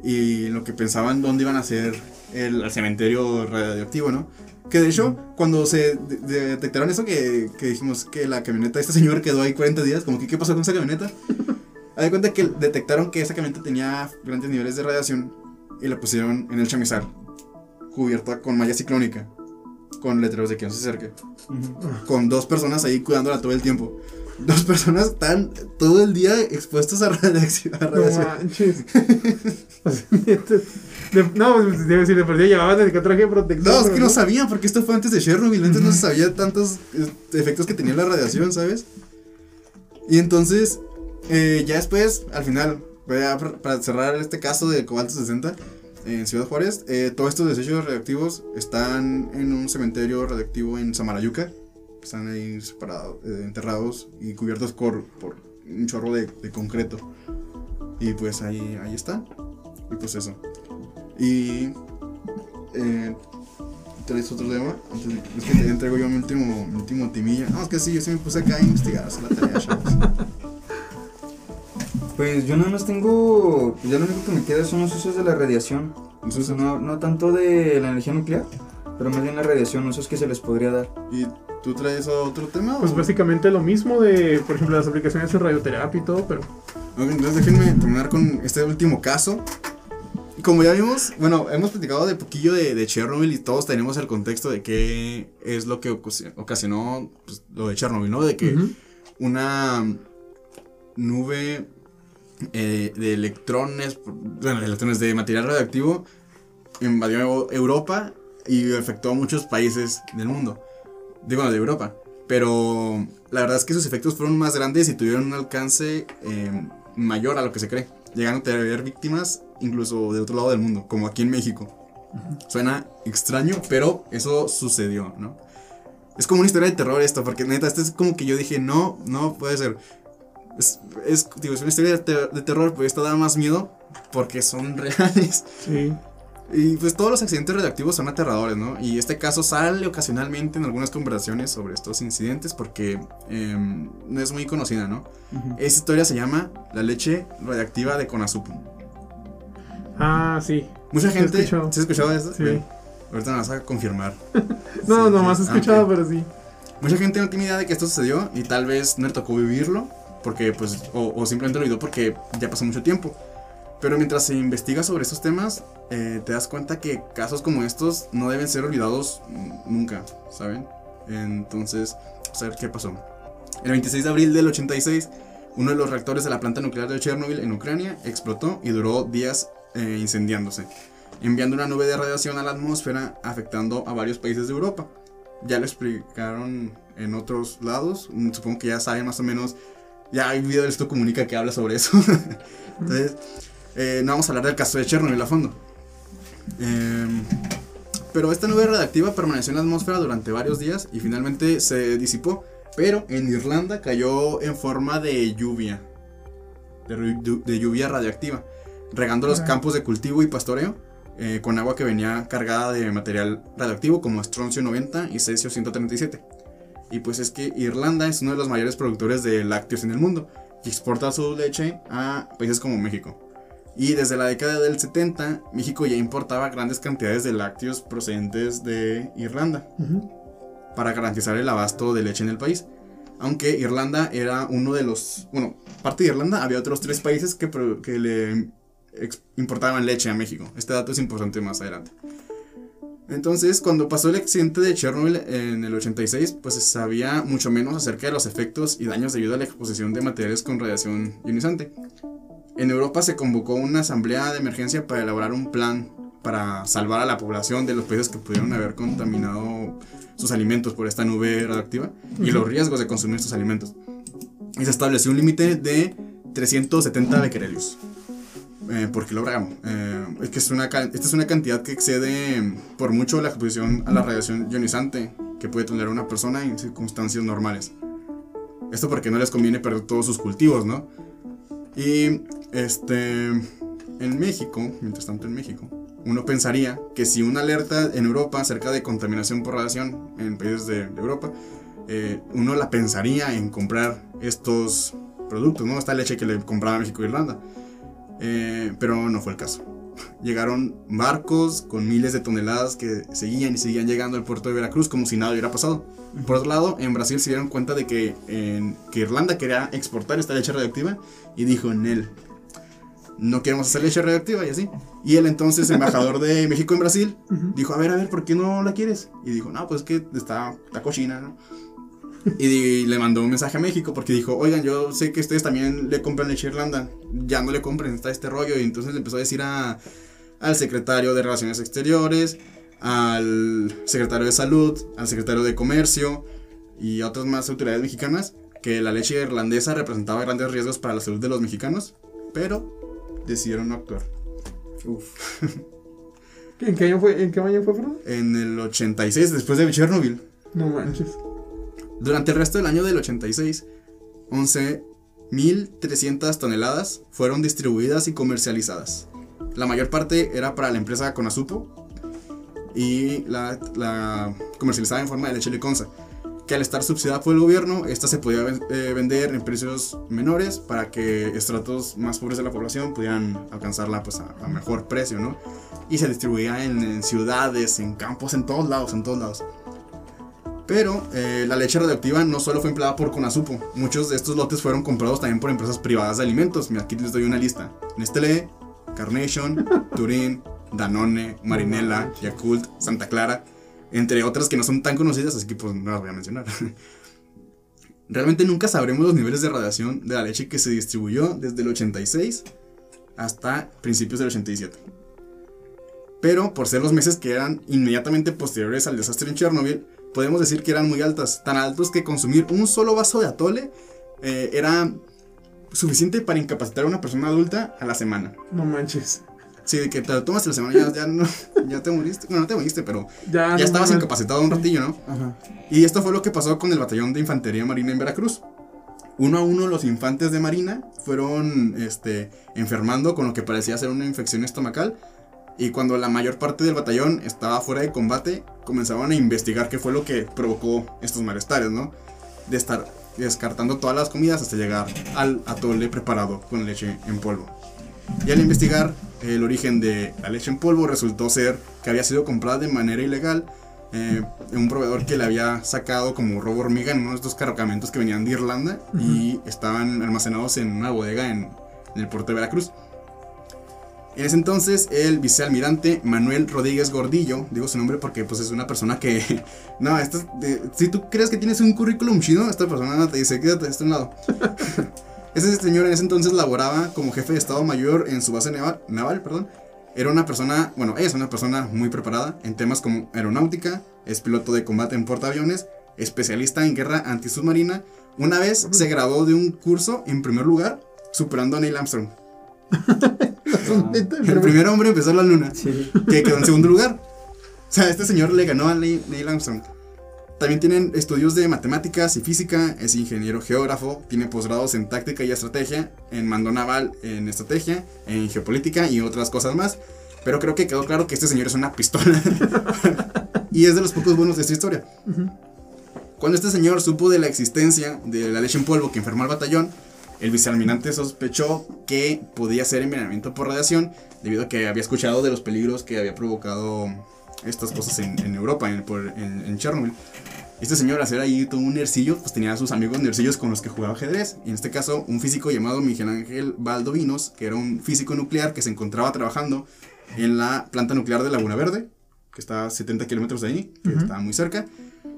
y lo que pensaban dónde iban a hacer el, el cementerio radioactivo, ¿no? Que de hecho, cuando se de- de- detectaron eso, que, que dijimos que la camioneta de este señor quedó ahí 40 días, como que, ¿qué pasó con esa camioneta? De cuenta que detectaron que esa camioneta tenía grandes niveles de radiación y la pusieron en el chamizal, cubierta con malla ciclónica, con letreros de que no se acerque, con dos personas ahí cuidándola todo el tiempo. Dos personas están todo el día expuestas a radiación. a No radiación. manches. De- no, pues, debe decir, de perdida llevaban el traje de protección. No, es que no sabían, porque esto fue antes de Chernobyl, antes no se sabía tantos eh, efectos que tenía la radiación, ¿sabes? Y entonces, eh, ya después, al final, para cerrar este caso de Cobalto 60 en Ciudad Juárez, eh, todos estos desechos radioactivos están en un cementerio radioactivo en Samalayuca. Están ahí separados, eh, enterrados y cubiertos por, por un chorro de, de concreto. Y pues ahí, ahí están. Y pues eso. Y eh, ¿Traes otro tema? Antes de- Es que te entrego yo mi último, mi último timilla. No, es que sí, yo sí me puse acá a investigar, hacer la tarea, chavos. Pues yo nada más tengo. pues ya lo único que me queda son los usos de la radiación. Usos. no, no tanto de la energía nuclear, pero más bien la radiación, usos que se les podría dar. ¿Y tú traes otro tema? Pues o? básicamente lo mismo de, por ejemplo, las aplicaciones en radioterapia y todo, pero. Ok, entonces déjenme terminar con este último caso. Como ya vimos, bueno, hemos platicado de poquillo de, de Chernobyl y todos tenemos el contexto de qué es lo que ocasi- ocasionó pues, lo de Chernobyl, ¿no? De que una nube eh, de electrones, bueno, de electrones de material radioactivo invadió Europa y afectó a muchos países del mundo. Digo, de Europa. Pero la verdad es que sus efectos fueron más grandes y tuvieron un alcance eh, mayor a lo que se cree. Llegaron a tener víctimas incluso de otro lado del mundo, como aquí en México. Suena extraño, pero eso sucedió, ¿no? Es como una historia de terror esto, porque neta, esto es como que yo dije, no, no puede ser. Es, es, digo, es una historia de, ter- de terror, pero esto da más miedo porque son reales. Sí. Y pues todos los accidentes radioactivos son aterradores, ¿no? Y este caso sale ocasionalmente en algunas conversaciones sobre estos incidentes porque em, no es muy conocida, ¿no? Esta historia se llama La leche radiactiva de Konazupu. Ah, sí. Mucha gente... ¿Se ha escuchado eso? Sí. Bien. Ahorita me vas a confirmar. No, Sí, nomás he escuchado, pero sí. Mucha gente no tiene idea de que esto sucedió y tal vez no le tocó vivirlo porque pues o, o simplemente lo olvidó porque ya pasó mucho tiempo. Pero mientras se investiga sobre estos temas, eh, te das cuenta que casos como estos no deben ser olvidados nunca, ¿saben? Entonces, a ver qué pasó. El 26 de abril del 86, uno de los reactores de la planta nuclear de Chernobyl en Ucrania explotó y duró días eh, incendiándose, enviando una nube de radiación a la atmósfera afectando a varios países de Europa. Ya lo explicaron en otros lados, mm, supongo que ya saben más o menos, ya hay un video de esto comunica que habla sobre eso. Entonces, eh, no vamos a hablar del caso de Chernobyl a fondo. Em, pero esta nube radiactiva permaneció en la atmósfera durante varios días y finalmente se disipó. Pero en Irlanda cayó en forma de lluvia. De, lluvia radiactiva. Regando los campos de cultivo y pastoreo. eh, con agua que venía cargada de material radioactivo como estroncio 90 y cesio 137. Y pues es que Irlanda es uno de los mayores productores de lácteos en el mundo y exporta su leche a países como México. Y desde la década del 70, México ya importaba grandes cantidades de lácteos procedentes de Irlanda Ujú. para garantizar el abasto de leche en el país. Aunque Irlanda era uno de los... Bueno, aparte de Irlanda, había otros tres países que, que le importaban leche a México. Este dato es importante más adelante. Entonces, cuando pasó el accidente de Chernobyl en el 86, pues se sabía mucho menos acerca de los efectos y daños debido a la exposición de materiales con radiación ionizante. En Europa se convocó una asamblea de emergencia para elaborar un plan para salvar a la población de los países que pudieron haber contaminado sus alimentos por esta nube radioactiva y los riesgos de consumir estos alimentos. Y se estableció un límite de 370 becquerelios eh, por kilogramo. Eh, es que es una, esta es una cantidad que excede mm, por mucho la exposición a la radiación ionizante que puede tener una persona en circunstancias normales. Esto porque no les conviene perder todos sus cultivos, ¿no? Y este en México, mientras tanto en México, uno pensaría que si una alerta en Europa acerca de contaminación por radiación en países de, de Europa, eh, uno la pensaría en comprar estos productos, ¿no? Esta leche que le compraba México e Irlanda. Eh, pero no fue el caso. Llegaron barcos con miles de toneladas que seguían y seguían llegando al puerto de Veracruz como si nada hubiera pasado. Por otro lado, en Brasil se dieron cuenta de que, en- que Irlanda quería exportar esta leche radioactiva y dijo en él, no queremos hacer leche radioactiva y así. Y el entonces embajador de México en Brasil dijo, a ver, a ver, ¿por qué no la quieres? Y dijo, no, pues es que está, está cochina, ¿no? Y, di- le mandó un mensaje a México porque dijo, oigan, yo sé que ustedes también le compran leche a Irlanda, ya no le compren, está este rollo. Y entonces le empezó a decir a, al secretario de Relaciones Exteriores, al secretario de Salud, al secretario de Comercio y otras más autoridades mexicanas que la leche irlandesa representaba grandes riesgos para la salud de los mexicanos, pero decidieron no actuar. Uf. ¿En qué año fue? ¿En qué año fue, perdón? En el 86, después de Chernobyl, No manches. Durante el resto del año del 86, 11.300 toneladas fueron distribuidas y comercializadas. La mayor parte era para la empresa Conasupo y la, comercializada en forma de leche liconza, que al estar subsidiada por el gobierno, esta se podía eh, vender en precios menores para que estratos más pobres de la población pudieran alcanzarla pues, a, a mejor precio, ¿no? Y se distribuía en, en ciudades, en campos, en todos lados, en todos lados. Pero eh, la leche radioactiva no solo fue empleada por Conasupo, muchos de estos lotes fueron comprados también por empresas privadas de alimentos. Mira, aquí les doy una lista: Nestlé, Carnation, Turín, Danone, Marinela, Yakult, Santa Clara, entre otras que no son tan conocidas, así que pues no las voy a mencionar. Realmente nunca sabremos los niveles de radiación de la leche que se distribuyó desde el 86 hasta principios del 87. Pero por ser los meses que eran inmediatamente posteriores al desastre en Chernobyl, podemos decir que eran muy altas, tan altos que consumir un solo vaso de atole eh, era suficiente para incapacitar a una persona adulta a la semana. No manches. Sí, de que te lo tomas a la semana ya, ya, no, ya te moriste. Bueno, no te moriste, pero Ya, ya no estabas incapacitado un ratillo, ¿no? Ajá. Y esto fue lo que pasó con el batallón de infantería marina en Veracruz. Uno a uno los infantes de marina fueron este, enfermando con lo que parecía ser una infección estomacal. Y cuando la mayor parte del batallón estaba fuera de combate, comenzaban a investigar qué fue lo que provocó estos malestares, ¿no? De estar descartando todas las comidas hasta llegar al atole preparado con leche en polvo. Y al investigar el origen de la leche en polvo resultó ser que había sido comprada de manera ilegal eh, en un proveedor que le había sacado como robo hormiga en uno de estos cargamentos que venían de Irlanda y estaban almacenados en una bodega en, en el puerto de Veracruz. En ese entonces, el vicealmirante Manuel Rodríguez Gordillo, digo su nombre porque pues es una persona que... No, esto, de- si tú crees que tienes un currículum chido, esta persona te dice, quédate de este lado. Ese señor en ese entonces laboraba como jefe de Estado Mayor en su base naval, naval perdón. Era una persona, bueno, es una persona muy preparada en temas como aeronáutica, es piloto de combate en portaaviones, especialista en guerra antisubmarina. Una vez se graduó de un curso en primer lugar, superando a Neil Armstrong. Neta, El primer hombre empezó la luna, Sí. que quedó en segundo lugar. O sea, este señor le ganó a Neil Neil Armstrong. También tienen estudios de matemáticas y física, es ingeniero geógrafo, tiene posgrados en táctica y estrategia, en mando naval, en estrategia, en geopolítica y otras cosas más. Pero creo que quedó claro que este señor es una pistola. y es de los pocos buenos de esta historia. Cuando este señor supo de la existencia de la leche en polvo que enfermó al batallón, el vicealmirante sospechó que podía ser envenenamiento por radiación, debido a que había escuchado de los peligros que había provocado estas cosas en, en Europa, en, por- en- en Chernobyl. Este señor, al hacer ahí todo un nercillo, pues tenía a sus amigos nercillos con los que jugaba ajedrez. Y en este caso, un físico llamado Miguel Ángel Valdovinos, que era un físico nuclear que se encontraba trabajando en la planta nuclear de Laguna Verde, que está a 70 kilómetros de ahí, que está muy cerca.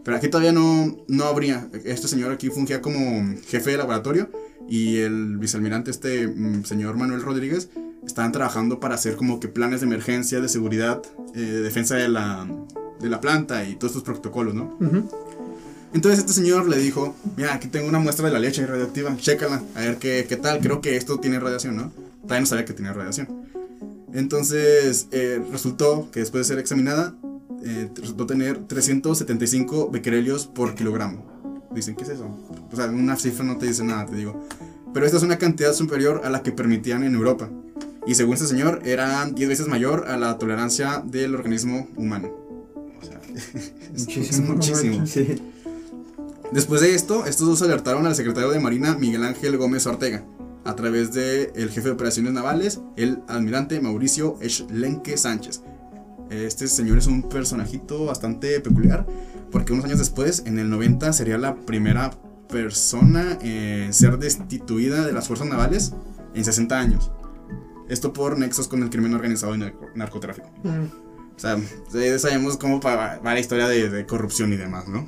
Pero aquí todavía no, no habría. Este señor aquí fungía como jefe de laboratorio y el vicealmirante, este mm, señor Manuel Rodríguez, estaban trabajando para hacer como que planes de emergencia, de seguridad, eh, de defensa de la, de la planta y todos estos protocolos, ¿no? Ujú. Entonces este señor le dijo, mira, aquí tengo una muestra de la leche radioactiva, chécala, a ver qué, qué tal, creo que esto tiene radiación, ¿no? Todavía no sabía que tenía radiación. Entonces eh, resultó que después de ser examinada, eh, resultó tener 375 becquerelios por kilogramo. Dicen, ¿qué es eso? O sea, una cifra no te dice nada, te digo. Pero esta es una cantidad superior a la que permitían en Europa. Y según este señor, era 10 veces mayor a la tolerancia del organismo humano. O sea, es Muchísimo. muchísimo. Sí. Después de esto, estos dos alertaron al secretario de Marina Miguel Ángel Gómez Ortega, a través del el jefe de operaciones navales, el almirante Mauricio Schlenke Sánchez. Este señor es un personajito bastante peculiar, porque unos años después, en el 90, sería la primera persona en ser destituida de las fuerzas navales en 60 años. Esto por nexos con el crimen organizado y narco- narcotráfico. Mm. O sea, ya sabemos cómo va, la historia de, de corrupción y demás, ¿no?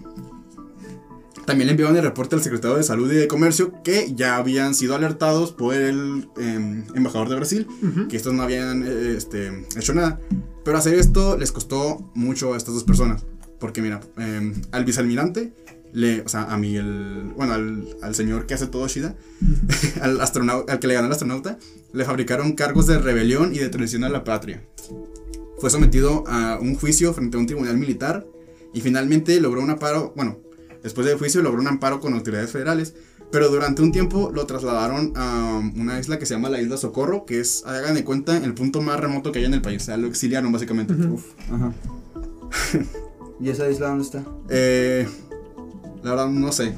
También le enviaron el reporte al secretario de Salud y de Comercio que ya habían sido alertados por el em, embajador de Brasil, Ujú. que estos no habían eh, este, hecho nada. Pero hacer esto les costó mucho a estas dos personas. Porque mira, em, al vicealmirante, le, o sea, a mí, el, bueno, al, al señor que hace todo Shida, al, astronau- al que le ganó el astronauta, le fabricaron cargos de rebelión y de traición a la patria. Fue sometido a un juicio frente a un tribunal militar y finalmente logró un amparo, bueno, después del juicio logró un amparo con autoridades federales, pero durante un tiempo lo trasladaron a una isla que se llama la Isla Socorro, que es, hagan de cuenta, el punto más remoto que hay en el país, o sea, lo exiliaron básicamente. Ujú. Uf, ajá. ¿Y esa isla dónde está? Eh, la verdad no sé,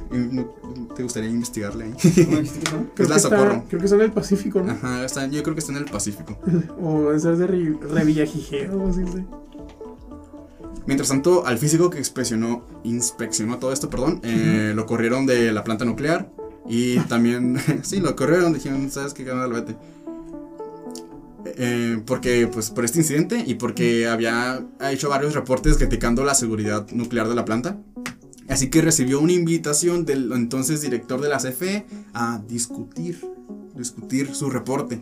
¿te gustaría investigarle ahí? ¿Cómo dijiste que? Creo, la que Socorro. creo que está en el Pacífico, ¿no? Ajá, está- yo creo que está en el Pacífico. O debe ser de Re- Revillagigedo o así. sí. Mientras tanto, al físico que inspeccionó, inspeccionó todo esto, perdón, eh, lo corrieron de la planta nuclear y también, sí, lo corrieron, dijeron, ¿sabes qué canal vete? Eh, porque, pues, por este incidente y porque había ha hecho varios reportes criticando la seguridad nuclear de la planta. Así que recibió una invitación del entonces director de la CFE a discutir, discutir su reporte.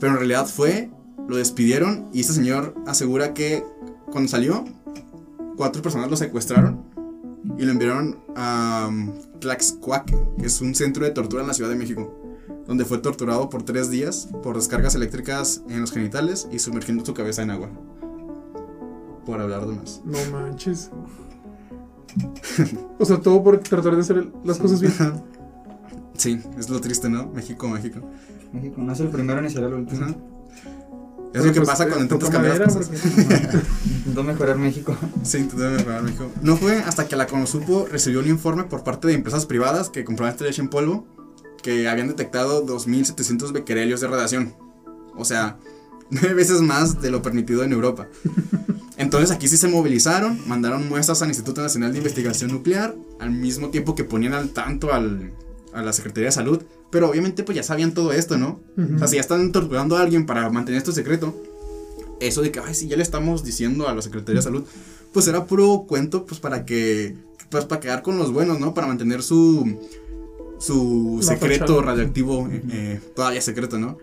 Pero en realidad fue, lo despidieron y este señor asegura que cuando salió, cuatro personas lo secuestraron y lo enviaron a um, Tlaxcuaque, que es un centro de tortura en la Ciudad de México, donde fue torturado por tres días por descargas eléctricas en los genitales y sumergiendo su cabeza en agua. Por hablar de más. No manches. O sea, todo por tratar de hacer las cosas bien. Sí, es lo triste, ¿no? México, México. México no es el primero ni será el último. Ajá. Es lo que Pues, pasa eh, cuando intentas cambiar las madera, cosas. porque- Intentó mejorar México. Sí, intentó mejorar México. No fue hasta que la Conosupo recibió un informe por parte de empresas privadas que compraban esta leche en polvo que habían detectado 2.700 becquerelios de radiación. O sea, nueve veces más de lo permitido en Europa. Entonces aquí sí se movilizaron, mandaron muestras al Instituto Nacional de Investigación Nuclear, al mismo tiempo que ponían al tanto al- a la Secretaría de Salud Pero obviamente pues ya sabían todo esto, ¿no? O sea, si ya están torturando a alguien para mantener esto secreto, eso de que, ay, sí, ya le estamos diciendo a la Secretaría de Salud, pues era puro cuento, pues para que, pues para quedar con los buenos, ¿no? Para mantener su, su secreto radioactivo eh, eh, todavía secreto, ¿no?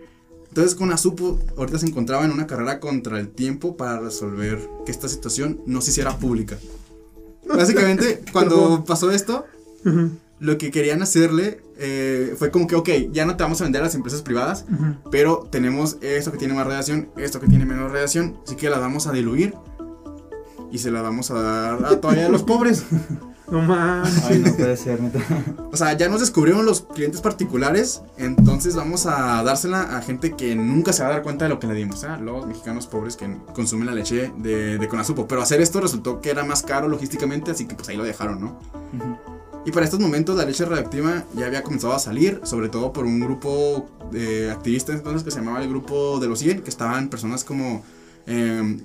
Entonces con Azupo ahorita se encontraba en una carrera contra el tiempo para resolver que esta situación no se hiciera pública. Básicamente, cuando pasó esto, lo que querían hacerle eh, fue como que, ok, ya no te vamos a vender a las empresas privadas, pero tenemos esto que tiene más radiación, esto que tiene menos radiación, así que la vamos a diluir y se la vamos a dar a todavía a los pobres. No mames. Ay, no puede ser, neta. O sea, ya nos descubrieron los clientes particulares, entonces vamos a dársela a gente que nunca se va a dar cuenta de lo que le dimos, ¿ah? los mexicanos pobres que consumen la leche de, de Conazupo. Pero hacer esto resultó que era más caro logísticamente, así que pues ahí lo dejaron, ¿no? Y para estos momentos la leche radioactiva ya había comenzado a salir, sobre todo por un grupo de activistas entonces que se llamaba el grupo de los 100, que estaban personas como eh,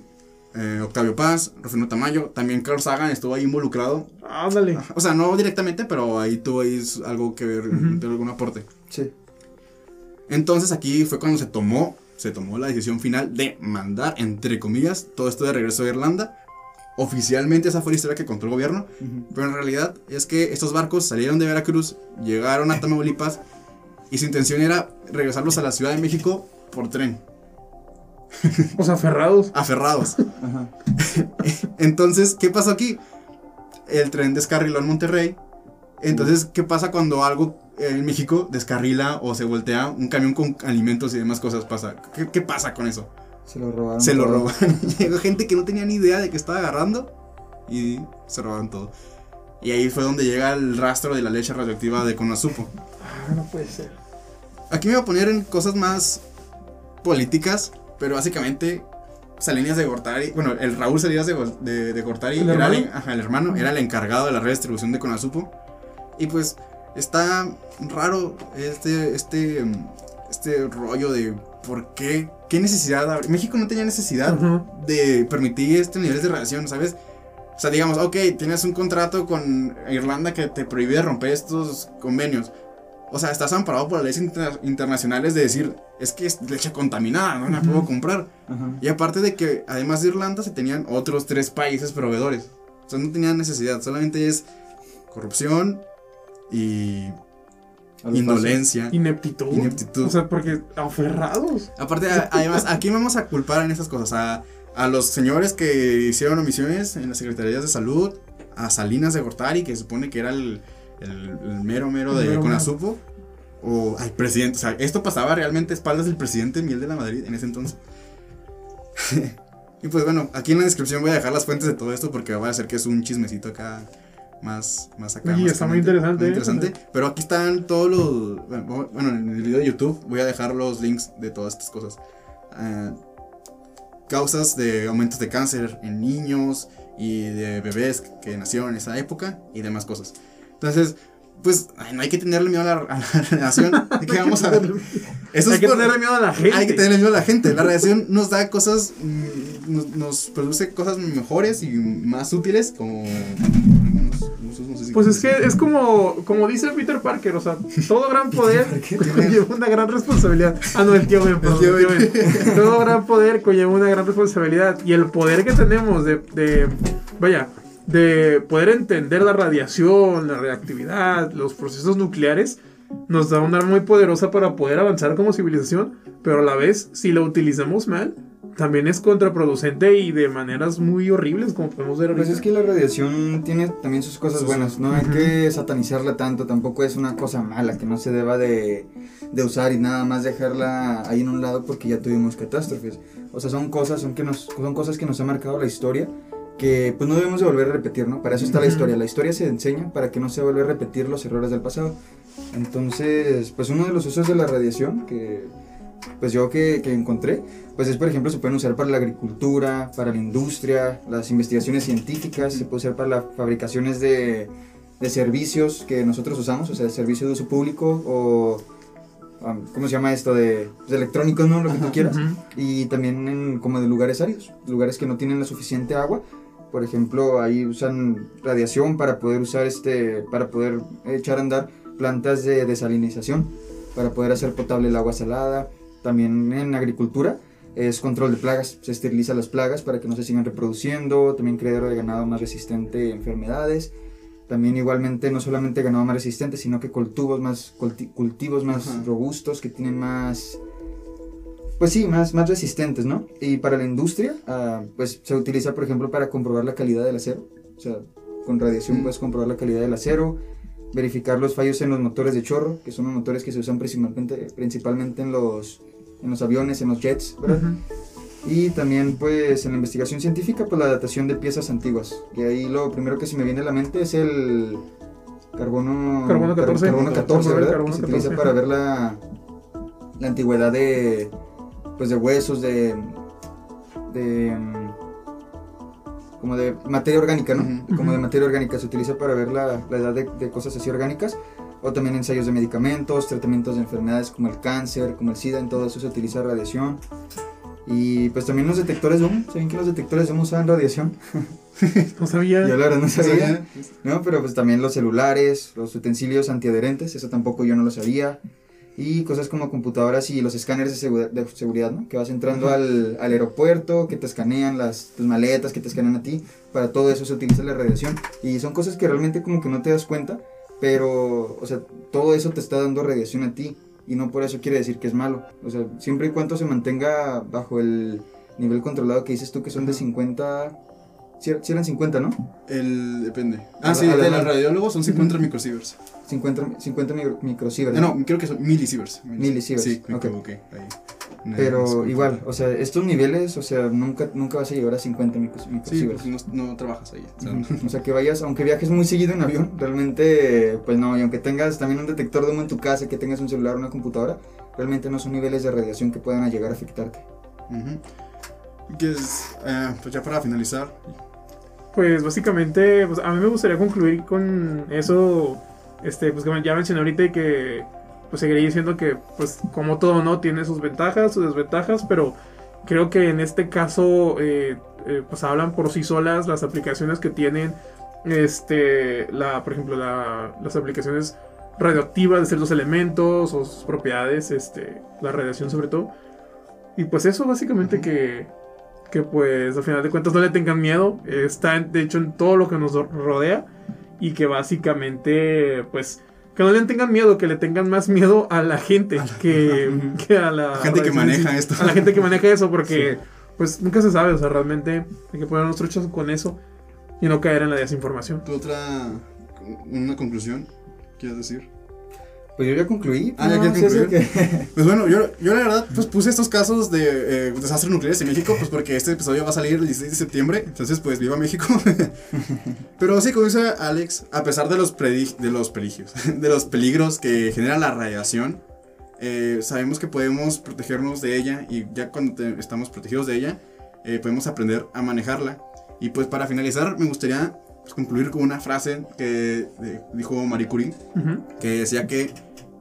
eh, Octavio Paz, Rufino Tamayo, también Carl Sagan estuvo ahí involucrado. Ándale. O sea, no directamente, pero ahí tuvo ahí algo que ver, algún aporte. Sí. Entonces aquí fue cuando se tomó, se tomó la decisión final de mandar, entre comillas, todo esto de regreso a Irlanda. Oficialmente esa fue la historia que contó el gobierno. Pero en realidad es que estos barcos salieron de Veracruz, llegaron a Tamaulipas y su intención era regresarlos a la Ciudad de México por tren, O sea, aferrados. aferrados. Ajá. Entonces, ¿qué pasó aquí? El tren descarriló en Monterrey. Entonces, ¿qué pasa cuando algo en México descarrila o se voltea un camión con alimentos y demás cosas? Pasa? ¿Qué, qué pasa con eso? Se lo robaron. Se lo roban. Llegó gente que no tenía ni idea de que estaba agarrando y se roban todo. Y ahí fue donde llega el rastro de la leche radioactiva de Conazupo. Ah, no puede ser. Aquí me voy a poner en cosas más políticas, pero básicamente Salinas de Gortari, bueno, el Raúl Salinas de, de, de Gortari, ¿El era hermano? ajá, el hermano, era el encargado de la redistribución de Conazupo. Y pues está raro este, este, este rollo de por qué, qué necesidad, habría- México no tenía necesidad Ujú. de permitir este niveles de radiación, ¿sabes? O sea, digamos, ok, tienes un contrato con Irlanda que te prohíbe romper estos convenios. O sea, estás amparado por leyes inter- internacionales de decir, es que es leche contaminada, no la puedo comprar. Y aparte de que, además de Irlanda, se tenían otros tres países proveedores. O sea, no tenían necesidad, solamente es corrupción y indolencia. Ineptitud. Ineptitud. O sea, porque aferrados. Aparte, a- además, aquí vamos a culpar en esas cosas a, a los señores que hicieron omisiones en las secretarías de salud, a Salinas de Gortari, que se supone que era el, el- el mero mero de mero Conazupo, o al presidente. O sea, esto pasaba realmente a espaldas del presidente Miguel de la Madrid en ese entonces. y pues bueno, aquí en la descripción voy a dejar las fuentes de todo esto porque va a ser que es un chismecito acá. Más, más acá. Más está muy interesante, muy ¿eh? interesante. Pero aquí están todos los. Bueno, bueno, en el video de YouTube voy a dejar los links de todas estas cosas. Ah, causas de aumentos de cáncer en niños y de bebés que nacieron en esa época y demás cosas. Entonces, pues ay, no hay que tenerle miedo a la, a la radiación. ¿De qué vamos a ver? Eso Hay es que por- tenerle miedo a la gente. hay que tenerle miedo a la gente. La radiación nos da cosas, mm, nos, nos produce cosas mejores y más útiles, como algunos usos, no sé si- Pues es que es como, como dice Peter Parker, o sea, todo gran poder conlleva una gran responsabilidad. Ah, no, el tío Ben, perdón, el tío Ben. Todo gran poder conlleva una gran responsabilidad. Y el poder que tenemos de, de, vaya, de poder entender la radiación, la reactividad, los procesos nucleares, nos da un arma muy poderosa para poder avanzar como civilización, pero a la vez, si lo utilizamos mal, también es contraproducente y de maneras muy horribles, como podemos ver Pues es que la radiación tiene también sus cosas buenas, no hay que satanizarla tanto, tampoco es una cosa mala que no se deba de, de usar y nada más dejarla ahí en un lado porque ya tuvimos catástrofes. O sea, son cosas, son, que nos, son cosas que nos ha marcado la historia que pues no debemos de volver a repetir, ¿no? Para eso está la Ujú. historia, la historia se enseña para que no se vuelva a repetir los errores del pasado. Entonces, pues uno de los usos de la radiación que pues yo que, que encontré, pues es por ejemplo se pueden usar para la agricultura, para la industria, las investigaciones científicas, se puede usar para las fabricaciones de, de servicios que nosotros usamos, o sea, de servicio de uso público o, um, ¿cómo se llama esto? De, pues, de electrónicos, ¿no? Lo que tú quieras. Y también en, como de lugares áridos, lugares que no tienen la suficiente agua. Por ejemplo, ahí usan radiación para poder usar este, para poder echar a andar plantas de desalinización. para poder hacer potable el agua salada. También en agricultura es control de plagas, se esteriliza las plagas para que no se sigan reproduciendo, también criadero de ganado más resistente a enfermedades. También igualmente no solamente ganado más resistente, sino que cultivos más, culti- cultivos más Ajá. robustos, que tienen más, pues sí, más, más resistentes, ¿no? Y para la industria, ah, pues se utiliza, por ejemplo, para comprobar la calidad del acero. O sea, con radiación Mm. puedes comprobar la calidad del acero, verificar los fallos en los motores de chorro, que son los motores que se usan principalmente, principalmente en, los, en los aviones, en los jets, ¿verdad? Y también, pues, en la investigación científica, pues la datación de piezas antiguas. Y ahí lo primero que se me viene a la mente es el carbono... Carbono car- 14. Carbono 14, Carbono ¿verdad? carbono que se utiliza 14, para ver la, la antigüedad de, pues, de huesos, de... de mm, como de materia orgánica, ¿no? Ujú. Como de materia orgánica, se utiliza para ver la, la edad de, de cosas así orgánicas. O también ensayos de medicamentos, tratamientos de enfermedades como el cáncer, como el SIDA, en todo eso se utiliza radiación. Y pues también los detectores de humo, ¿saben que los detectores de humo usan radiación? No sabía. Yo la verdad no. ¿Sabía? No, pero pues también los celulares, los utensilios antiadherentes, eso tampoco yo no lo sabía. Y cosas como computadoras y los escáneres de, segura- de seguridad, ¿no? Que vas entrando al, al aeropuerto, que te escanean las tus maletas, que te escanean a ti. Para todo eso se utiliza la radiación. Y son cosas que realmente como que no te das cuenta, pero, o sea, todo eso te está dando radiación a ti. Y no por eso quiere decir que es malo. O sea, siempre y cuando se mantenga bajo el nivel controlado que dices tú que son de 50... Si eran 50, ¿no? El, depende. A- Ah, sí, de los radiólogos son 50 microsieverts. 50, 50 micro- microsieverts. No, no, creo que son milisieverts. Milisieverts, Sí, me ok. equivoqué. Ahí. Una Pero igual, o sea, estos niveles, o sea, nunca, nunca vas a llegar a 50 micros, Sí, microsieverts. porque no, no trabajas ahí. o sea. O sea, que vayas, aunque viajes muy seguido en avión, realmente, pues no, y aunque tengas también un detector de humo en tu casa, que tengas un celular o una computadora, realmente no son niveles de radiación que puedan llegar a afectarte. Ujú. Que es, eh, pues ya para finalizar, Pues básicamente, pues a mí me gustaría concluir con eso, este, pues ya mencioné ahorita que pues seguiré diciendo que pues como todo no tiene sus ventajas, sus desventajas, pero creo que en este caso eh, eh, pues hablan por sí solas las aplicaciones que tienen, este, la, por ejemplo, la- las aplicaciones radioactivas de ciertos elementos o sus propiedades, este, la radiación sobre todo. Y pues eso básicamente que, que pues al final de cuentas no le tengan miedo, eh, está de hecho en todo lo que nos ro- rodea y que básicamente pues que no le tengan miedo, que le tengan más miedo a la gente que, que a la La gente que maneja sí. esto. A la gente que maneja eso porque pues nunca se sabe, o sea, realmente hay que ponernos truchos con eso y no caer en la desinformación. ¿tú otra, una conclusión quieres decir? Pues yo ya concluí. Ah, ya concluir. que- Pues bueno, yo, yo la verdad pues puse estos casos de eh, desastres nucleares en México pues porque este episodio va a salir el 16 de septiembre, entonces pues viva México. Pero sí, como dice Alex, a pesar de los, de los peligios, de los peligros que genera la radiación, eh, sabemos que podemos protegernos de ella y ya cuando estamos protegidos de ella, eh, podemos aprender a manejarla. Y pues para finalizar, me gustaría pues, concluir con una frase que dijo Marie Curie, que decía que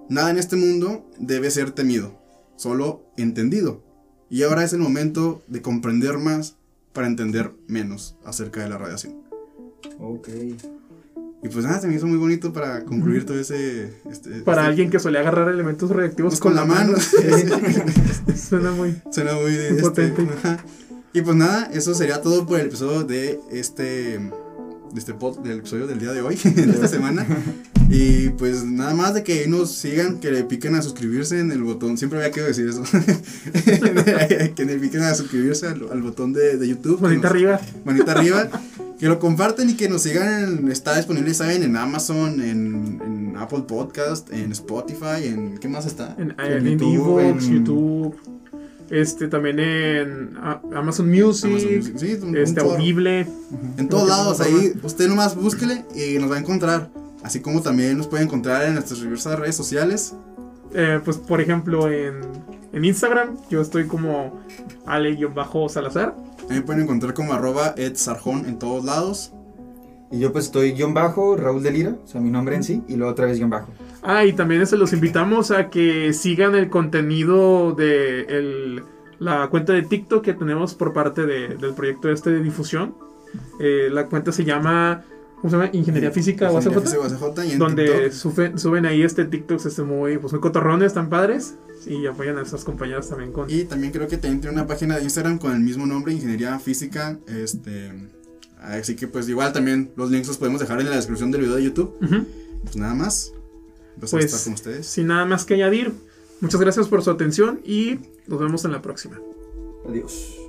nada en este mundo debe ser temido, solo entendido. Y ahora es el momento de comprender más para entender menos acerca de la radiación. Ok. Y pues nada, se me hizo muy bonito para concluir todo ese... este- Para este- alguien que solía agarrar elementos radioactivos Pues con la mano. Suena muy... Suena muy este, Potente. ajá. Y pues nada, eso sería todo por el episodio de este de este pod, del episodio del día de hoy, de esta semana. Y pues nada más de que nos sigan, que le piquen a suscribirse en el botón, siempre había querido decir eso. que le piquen a suscribirse al, al botón de, de YouTube. que Manita nos- arriba. manita arriba. Que lo comparten y que nos sigan. en- está disponible, ¿saben? En Amazon, en, en Apple Podcast, en Spotify, en. ¿Qué más está? En, En en YouTube, en- YouTube. Este también en a- Amazon Music. Amazon Music, sí, un- un Este. Audible. En todos lados, ahí usted nomás búsquele y nos va a encontrar. Así como también nos puede encontrar en nuestras diversas redes sociales. Eh, pues por ejemplo en, en Instagram yo estoy como Ale-Salazar. También pueden encontrar como arroba edsarjón en todos lados. Y yo pues estoy guion bajo, Raúl de Lira, o sea, mi nombre en sí, y luego otra vez guion bajo. Ah, y también se los invitamos a que sigan el contenido de el- la cuenta de TikTok que tenemos por parte de- del proyecto este de difusión. Eh, la cuenta se llama ¿cómo se llama? Ingeniería Física o Ingeniería ACJ. Física UACJ Donde suben, suben ahí este TikToks este muy, pues muy cotorrones, tan padres. Y apoyan a esas compañeras también con. Y también creo que también tiene una página de Instagram con el mismo nombre, Ingeniería Física. Este, así que pues igual también los links los podemos dejar en la descripción del video de YouTube. Pues nada más. Pues, Pues, estar con ustedes. Sin nada más que añadir. Muchas gracias por su atención y nos vemos en la próxima. Adiós.